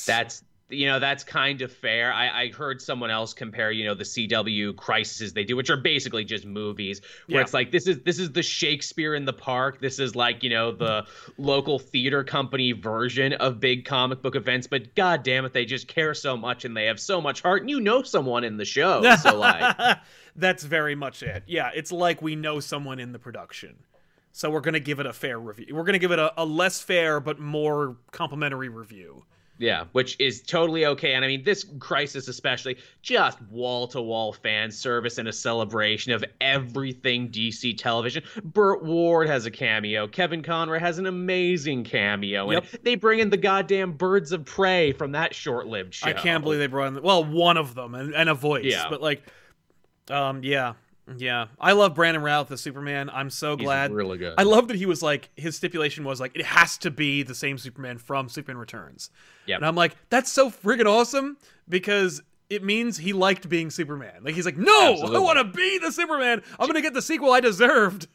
That's you know that's kind of fair. I, I heard someone else compare you know the CW crises they do, which are basically just movies where Yeah. it's like this is this is the Shakespeare in the Park. This is like you know the local theater company version of big comic book events. But god damn it, they just care so much and they have so much heart. And you know someone in the show, *laughs* so like That's very much it. Yeah, it's like we know someone in the production. So we're going to give it a fair review. We're going to give it a, a less fair but more complimentary review. Yeah, which is totally okay. And I mean, this crisis, especially, just wall to wall fan service and a celebration of everything DC television. Burt Ward has a cameo. Kevin Conroy has an amazing cameo. Yep. And they bring in the goddamn Birds of Prey from that short lived show. I can't believe they brought in, well, one of them and, and a voice. Yeah. But like, um, yeah. Yeah. I love Brandon Routh as Superman. I'm so He's glad. really good. I love that he was like, his stipulation was like, it has to be the same Superman from Superman Returns. Yeah, And I'm like, that's so friggin' awesome because it means he liked being Superman. Like he's like, no, Absolutely. I want to be the Superman. I'm gonna get the sequel I deserved.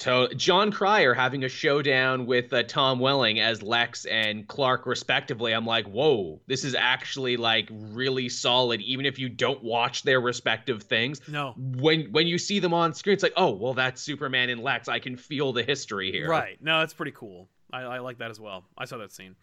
To Jon Cryer having a showdown with uh, Tom Welling as Lex and Clark respectively. I'm like, whoa, this is actually like really solid. Even if you don't watch their respective things, No, when when you see them on screen, it's like, oh, well, that's Superman and Lex. I can feel the history here. right? No, it's pretty cool. I, I like that as well. I saw that scene.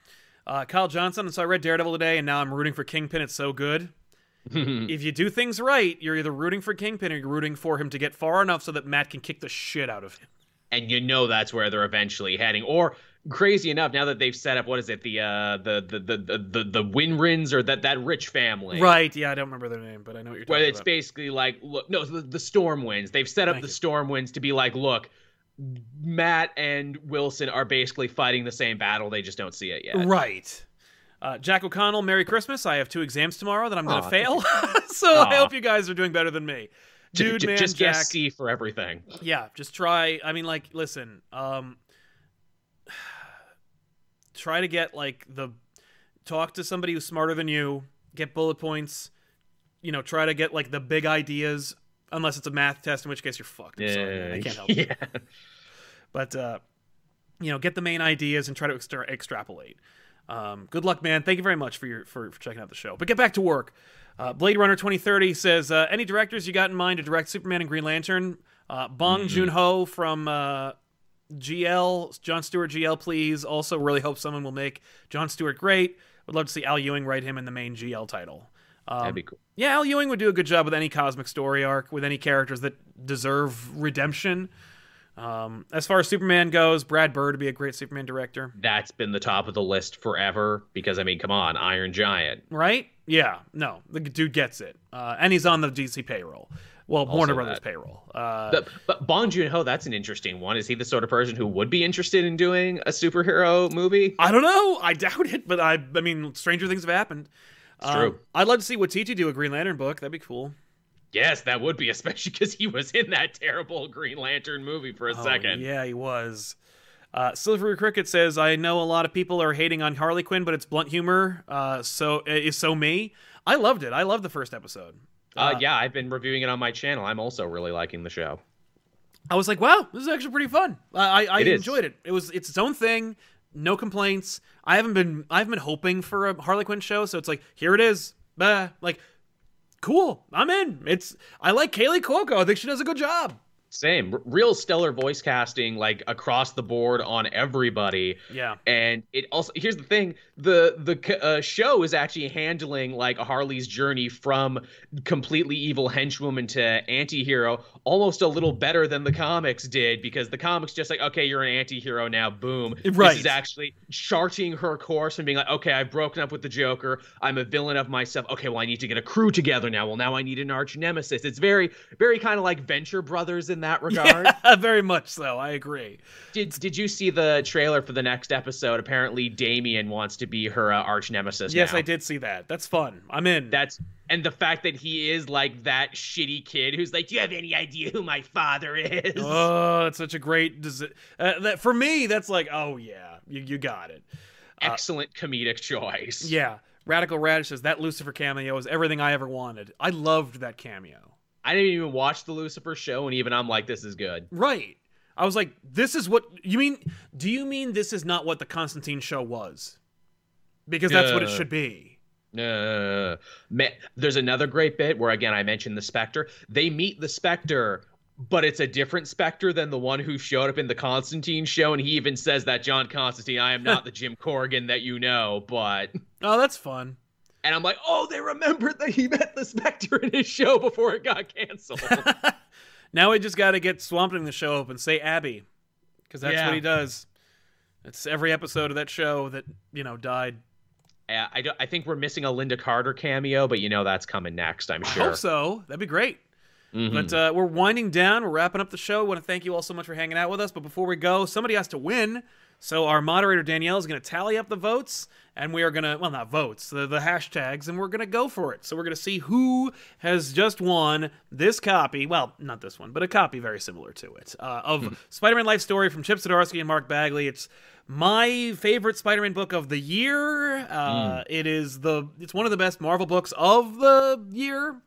Uh, Kyle Johnson. So I read Daredevil today, and now I'm rooting for Kingpin. It's so good. *laughs* if you do things right, you're either rooting for Kingpin or you're rooting for him to get far enough so that Matt can kick the shit out of him. And you know that's where they're eventually heading. Or crazy enough, now that they've set up what is it, the uh the the the the the, Winrins or that that rich family. Right? Yeah, I don't remember their name, but I know what you're talking Where it's about. basically like look no the, the Stromwyns. They've set up Thank the you. Stromwyns to be like, look, Matt and Wilson are basically fighting the same battle, they just don't see it yet. Right. Uh, Jack O'Connell, Merry Christmas. I have two exams tomorrow that I'm going to fail. *laughs* so I hope you guys are doing better than me. Dude, j- man, just Jack. guess C for everything. Yeah, just try. I mean, like, listen, um, *sighs* try to get, like, the. Talk to somebody who's smarter than you, get bullet points, you know, try to get, like, the big ideas, unless it's a math test, in which case you're fucked. I'm sorry. I can't help yeah. *laughs* but uh, you know, get the main ideas and try to extra- extrapolate. Um, good luck, man. Thank you very much for your for, for checking out the show. But get back to work. Uh, Blade Runner 2030 says, uh, any directors you got in mind to direct Superman and Green Lantern? Uh, Bong Joon Ho from uh, GL, John Stewart GL, please. Also, really hope someone will make John Stewart great. Would love to see Al Ewing write him in the main GL title. Um, That'd be cool. yeah, Al Ewing would do a good job with any cosmic story arc, with any characters that deserve redemption. Um, as far as Superman goes, Brad Bird would be a great Superman director, That's been the top of the list forever because I mean, come on, Iron Giant. right? Yeah, no, the dude gets it, uh, and he's on the DC payroll. Well, Warner Brothers that. payroll. Uh, The, but Bong Joon Ho, that's an interesting one. Is he the sort of person who would be interested in doing a superhero movie? I don't know. I doubt it, but I, I mean, stranger things have happened. It's Um, true. I'd love to see what Titi do a Green Lantern book. That'd be cool. Yes, that would be, *laughs* especially because he was in that terrible Green Lantern movie for a Oh, second. Yeah, he was. Uh, Silvery Cricket says, "I know a lot of people are hating on Harley Quinn, but it's blunt humor. Uh, so is so me. I loved it. I loved the first episode. Uh, yeah, I've been reviewing it on my channel. I'm also really liking the show. I was like, wow, this is actually pretty fun. I, I, It is. enjoyed it. It was it's its own thing. No complaints. I haven't been I've been hoping for a Harley Quinn show, so it's like here it is. Bah. Like, cool. I'm in. It's I like Kaley Cuoco. I think she does a good job. Same, R- real stellar voice casting, like across the board on everybody. Yeah. And it also here's the thing: the the uh, show is actually handling like Harley's journey from completely evil henchwoman to anti-hero almost a little better than the comics did because the comics just like okay you're an anti-hero now boom Right. this is actually charting her course and being like okay I've broken up with the Joker I'm a villain of myself okay well I need to get a crew together now well now I need an arch nemesis it's very very kind of like Venture Brothers in that *laughs* regard Yeah, very much so. I agree. did did you see the trailer for the next episode apparently Damien wants to be her uh, arch nemesis Yes, now. I did see that. That's fun. I'm in. That's and the fact that he is like that shitty kid who's like, "Do you have any idea who my father is?" Oh, it's such a great. desi- Uh, that for me, that's like, oh yeah, you, you got it. Excellent comedic choice. Yeah, Radical Radish says that Lucifer cameo is everything I ever wanted. I loved that cameo. I didn't even watch the Lucifer show, and even I'm like, "This is good." Right. I was like, this is what you mean. Do you mean this is not what the Constantine show was? Because that's what it should be. Uh, ma- there's another great bit where again I mentioned the Spectre. They meet the Spectre, but it's a different Spectre than the one who showed up in the Constantine show, and he even says that John Constantine, I am not the *laughs* Jim Corrigan that you know, but. Oh, that's fun. And I'm like, oh, they remembered that he met the Spectre in his show before it got canceled. *laughs* now we just got to get Swamp Thing to show up and say Abby, because that's Yeah. what he does. It's every episode of that show that you know died. I, I, I think we're missing a Lynda Carter cameo, but you know that's coming next, I'm I sure. hope so. That'd be great. Mhm. But uh, we're winding down. We're wrapping up the show. I want to thank you all so much for hanging out with us. But before we go, somebody has to win. So our moderator Danielle is going to tally up the votes, and we are going to well not votes the, the hashtags, and we're going to go for it. So we're going to see who has just won this copy. Well, not this one, but a copy very similar to it uh, of Spider-Man Life Story from Chip Zdarsky and Mark Bagley. It's my favorite Spider-Man book of the year. Uh, It is the it's one of the best Marvel books of the year,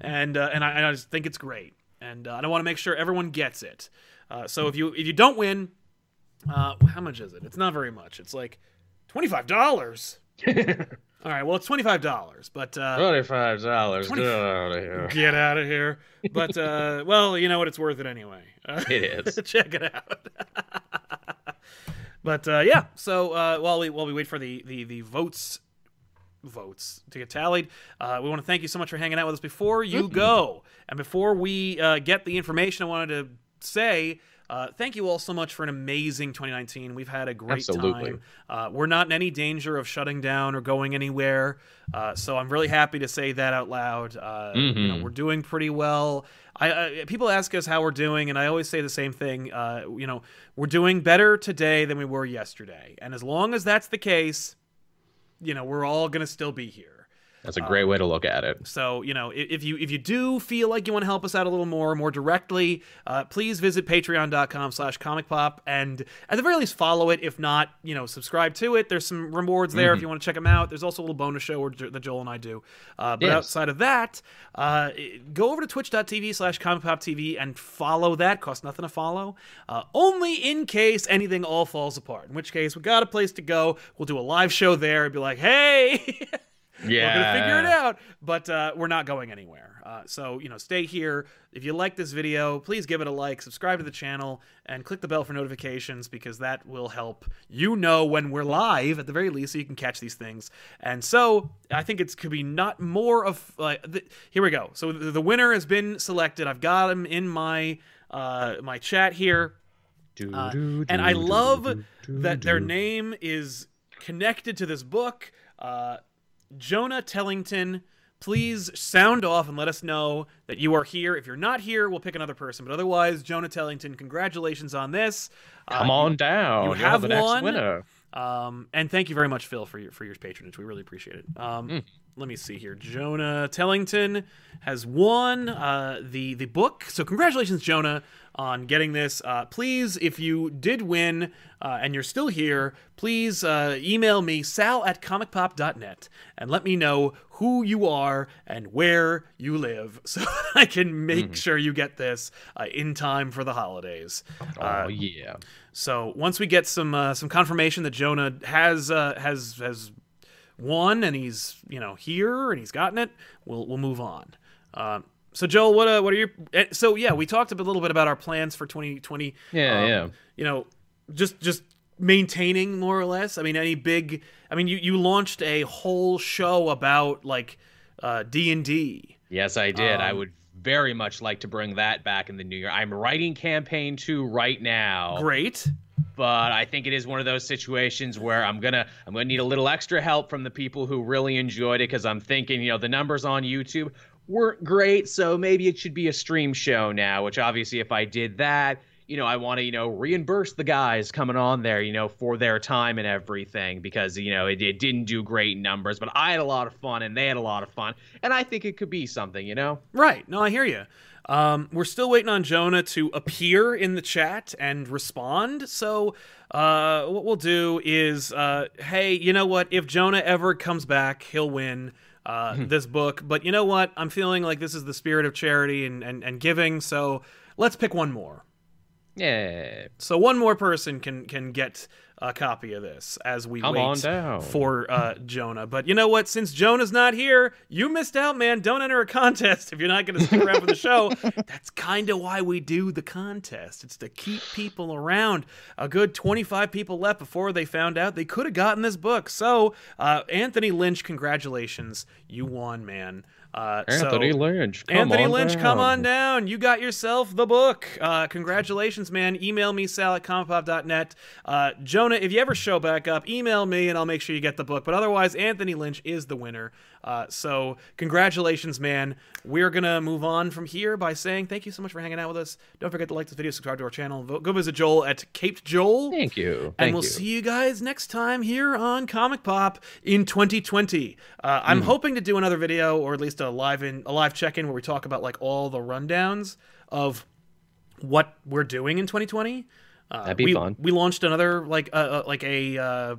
and uh, and I, I just think it's great, and uh, I want to make sure everyone gets it. Uh, so if you if you don't win, uh, how much is it? It's not very much. It's like twenty five dollars. *laughs* All right, well it's twenty five dollars, but uh, Twenty-five dollars. Get out of here. get out of here. But uh, *laughs* well, you know what? It's worth it anyway. Uh, It is. *laughs* check it out. but uh, yeah, so uh, while we while we wait for the the the votes votes to get tallied, uh, we want to thank you so much for hanging out with us. Before you go, and before we uh, get the information, I wanted to say. Uh, thank you all so much for an amazing 2019. We've had a great Absolutely. time. Uh, we're not in any danger of shutting down or going anywhere. Uh, so I'm really happy to say that out loud. Uh, you know, Mhm. we're doing pretty well. I, I people ask us how we're doing, and I always say the same thing. Uh, you know, we're doing better today than we were yesterday, and as long as that's the case, you know, we're all gonna still be here. That's a great way to look at it. So you know, if you if you do feel like you want to help us out a little more, more directly, uh, please visit Patreon.com/slash Comic Pop, and at the very least follow it. If not, you know, subscribe to it. There's some rewards there if you want to check them out. There's also a little bonus show that Joel and I do. Uh, but Yes. outside of that, uh, go over to Twitch.tv/slash Comic Pop TV and follow that. Costs nothing to follow. Uh, only in case anything all falls apart. In which case, we got a place to go. We'll do a live show there and be like, hey. *laughs* Yeah. We're gonna figure it out, but uh, we're not going anywhere. Uh, so you know, stay here. If you like this video, please give it a like, subscribe to the channel, and click the bell for notifications because that will help you know when we're live at the very least, so you can catch these things. And so I think it could be not more of like th- here we go. So the, the winner has been selected. I've got him in my uh, my chat here. Uh, and I love that their name is connected to this book. Uh, Jonah Tellington, please sound off and let us know that you are here. If you're not here, we'll pick another person. But otherwise, Jonah Tellington, congratulations on this. Uh, Come on down. you You're have the next winner. um, and thank you very much, Phil, for your for your patronage. We really appreciate it. Um, Hmm. Let me see here. Jonah Tellington has won uh, the the book. So congratulations, Jonah, on getting this. Uh, please, if you did win uh, and you're still here, please uh, email me sal at comicpop.net and let me know who you are and where you live, *laughs* so I can make Hmm. sure you get this uh, in time for the holidays. Uh, Oh yeah. so once we get some uh, some confirmation that Jonah has uh, has has won and he's you know here and he's gotten it, we'll we'll move on. Um, so Joel, what uh, what are your eh, so yeah we talked a little bit about our plans for 2020. Yeah, Um, yeah. You know, just just maintaining more or less. I mean, any big. I mean, you you launched a whole show about like uh, D and D. Yes, I did. I Um, would very much like to bring that back in the new year. I'm writing campaign two right now. Great. But I think it is one of those situations where I'm gonna I'm gonna need a little extra help from the people who really enjoyed it because I'm thinking you know the numbers on YouTube weren't great, so maybe it should be a stream show now. Which obviously, if I did that, you know, I want to you know reimburse the guys coming on there, you know, for their time and everything because you know it, it didn't do great numbers, but I had a lot of fun and they had a lot of fun, and I think it could be something, you know. Right. No, I hear you. Um, we're still waiting on Jonah to appear in the chat and respond. So, uh, what we'll do is, uh, hey, you know what? If Jonah ever comes back, he'll win uh, this book. But you know what? I'm feeling like this is the spirit of charity and, and, and giving. So let's pick one more. Yeah. So one more person can can get a copy of this as we Come wait for uh, Jonah. But you know what? Since Jonah's not here, you missed out, man. Don't enter a contest if you're not going to stick around for the show. *laughs* That's kind of why we do the contest. It's to keep people around. A good 25 people left before they found out they could have gotten this book. So uh, Anthony Lynch, congratulations, you won, man. Uh, so- Anthony Lynch. Come Anthony on Lynch, come on down. You got yourself the book. Uh, congratulations, man. Email me, sal at comicpop.net. Uh, Jonah, if you ever show back up, email me and I'll make sure you get the book. But otherwise, Anthony Lynch is the winner. Uh, so congratulations, man. We're gonna move on from here by saying thank you so much for hanging out with us. Don't forget to like this video, subscribe to our channel, go visit Joel at Caped Joel. Thank you. and Thank we'll you. see you guys next time here on Comic Pop in 2020. Uh, I'm Hmm. hoping to do another video or at least a live in a live check-in where we talk about like all the rundowns of what we're doing in 2020. Uh, That'd be we, fun. We launched another like uh, uh, like a uh,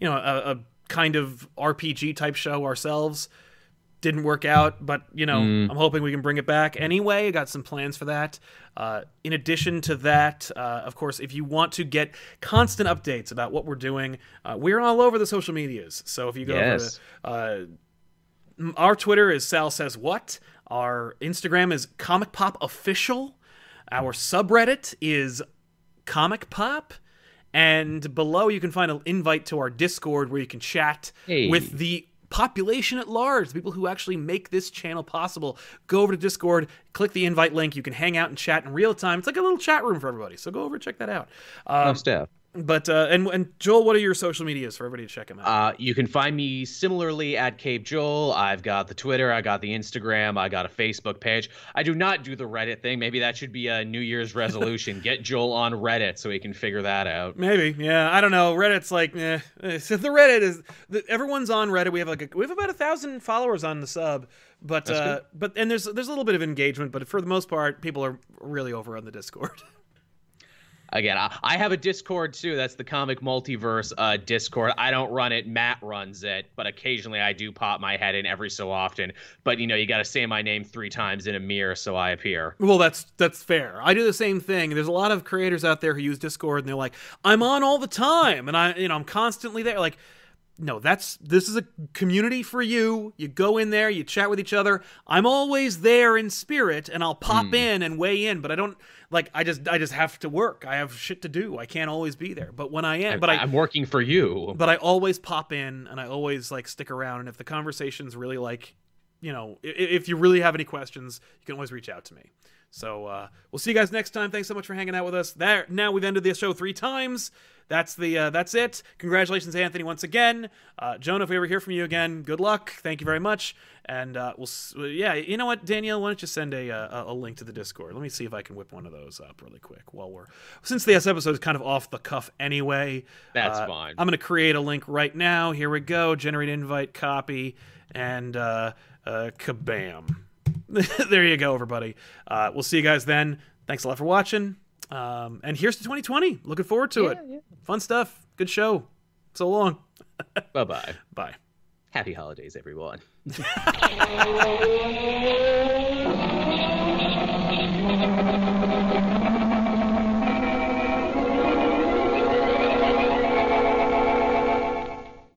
you know a, a kind of RPG type show ourselves. Didn't work out, but you know Mm. I'm hoping we can bring it back anyway. I got some plans for that. Uh, in addition to that, uh, of course, if you want to get constant updates about what we're doing, uh, we're all over the social medias. So if you go Yes. over to uh, our Twitter is Sal says what. Our Instagram is Comic Pop Official. Our subreddit is Comic Pop. And below, you can find an invite to our Discord where you can chat Hey. with the population at large, the people who actually make this channel possible. Go over to Discord, click the invite link. You can hang out and chat in real time. It's like a little chat room for everybody. So go over and check that out. Um, Most def. But uh, and and Joel, what are your social medias for everybody to check them out? Uh, you can find me similarly at Cape Joel. I've got the Twitter, I got the Instagram, I got a Facebook page. I do not do the Reddit thing. Maybe that should be a New Year's resolution. *laughs* Get Joel on Reddit so he can figure that out. Maybe, yeah. I don't know. Reddit's like, eh. eh, So the Reddit is the, everyone's on Reddit. We have like a, we have about a thousand followers on the sub, but uh, but and there's there's a little bit of engagement, but for the most part, people are really over on the Discord. *laughs* Again, I, I have a Discord too. That's the Comic Multiverse uh, Discord. I don't run it. Matt runs it, but occasionally I do pop my head in every so often. But you know, you got to say my name three times in a mirror so I appear. well, that's that's fair. I do the same thing. There's a lot of creators out there who use Discord, and they're like, I'm on all the time, and I you know I'm constantly there. Like, no, that's this is a community for you. You go in there, you chat with each other. I'm always there in spirit, and I'll pop in and weigh in, but I don't like. I just I just have to work. I have shit to do. I can't always be there. But when I am, but I, I'm working for you. but I always pop in and I always like stick around. And if the conversation's really like, you know, i- if you really have any questions, you can always reach out to me. So uh, we'll see you guys next time. Thanks so much for hanging out with us. There now we've ended the show three times. That's the uh, that's it. Congratulations, Anthony, once again. Uh, Jonah, if we ever hear from you again, good luck. Thank you very much. And uh, we'll yeah, you know what, Danielle, why don't you send a, uh, a a link to the Discord? Let me see if I can whip one of those up really quick while we're since this episode is kind of off the cuff anyway. That's uh, fine. I'm going to create a link right now. Here we go. Generate invite, copy, and uh, uh, kabam. *laughs* there you go, everybody. Uh, we'll see you guys then. Thanks a lot for watching. Um, and here's to 2020. Looking forward to it. Fun stuff. Good show. So long. *laughs* Bye bye. Bye. Happy holidays, everyone. *laughs*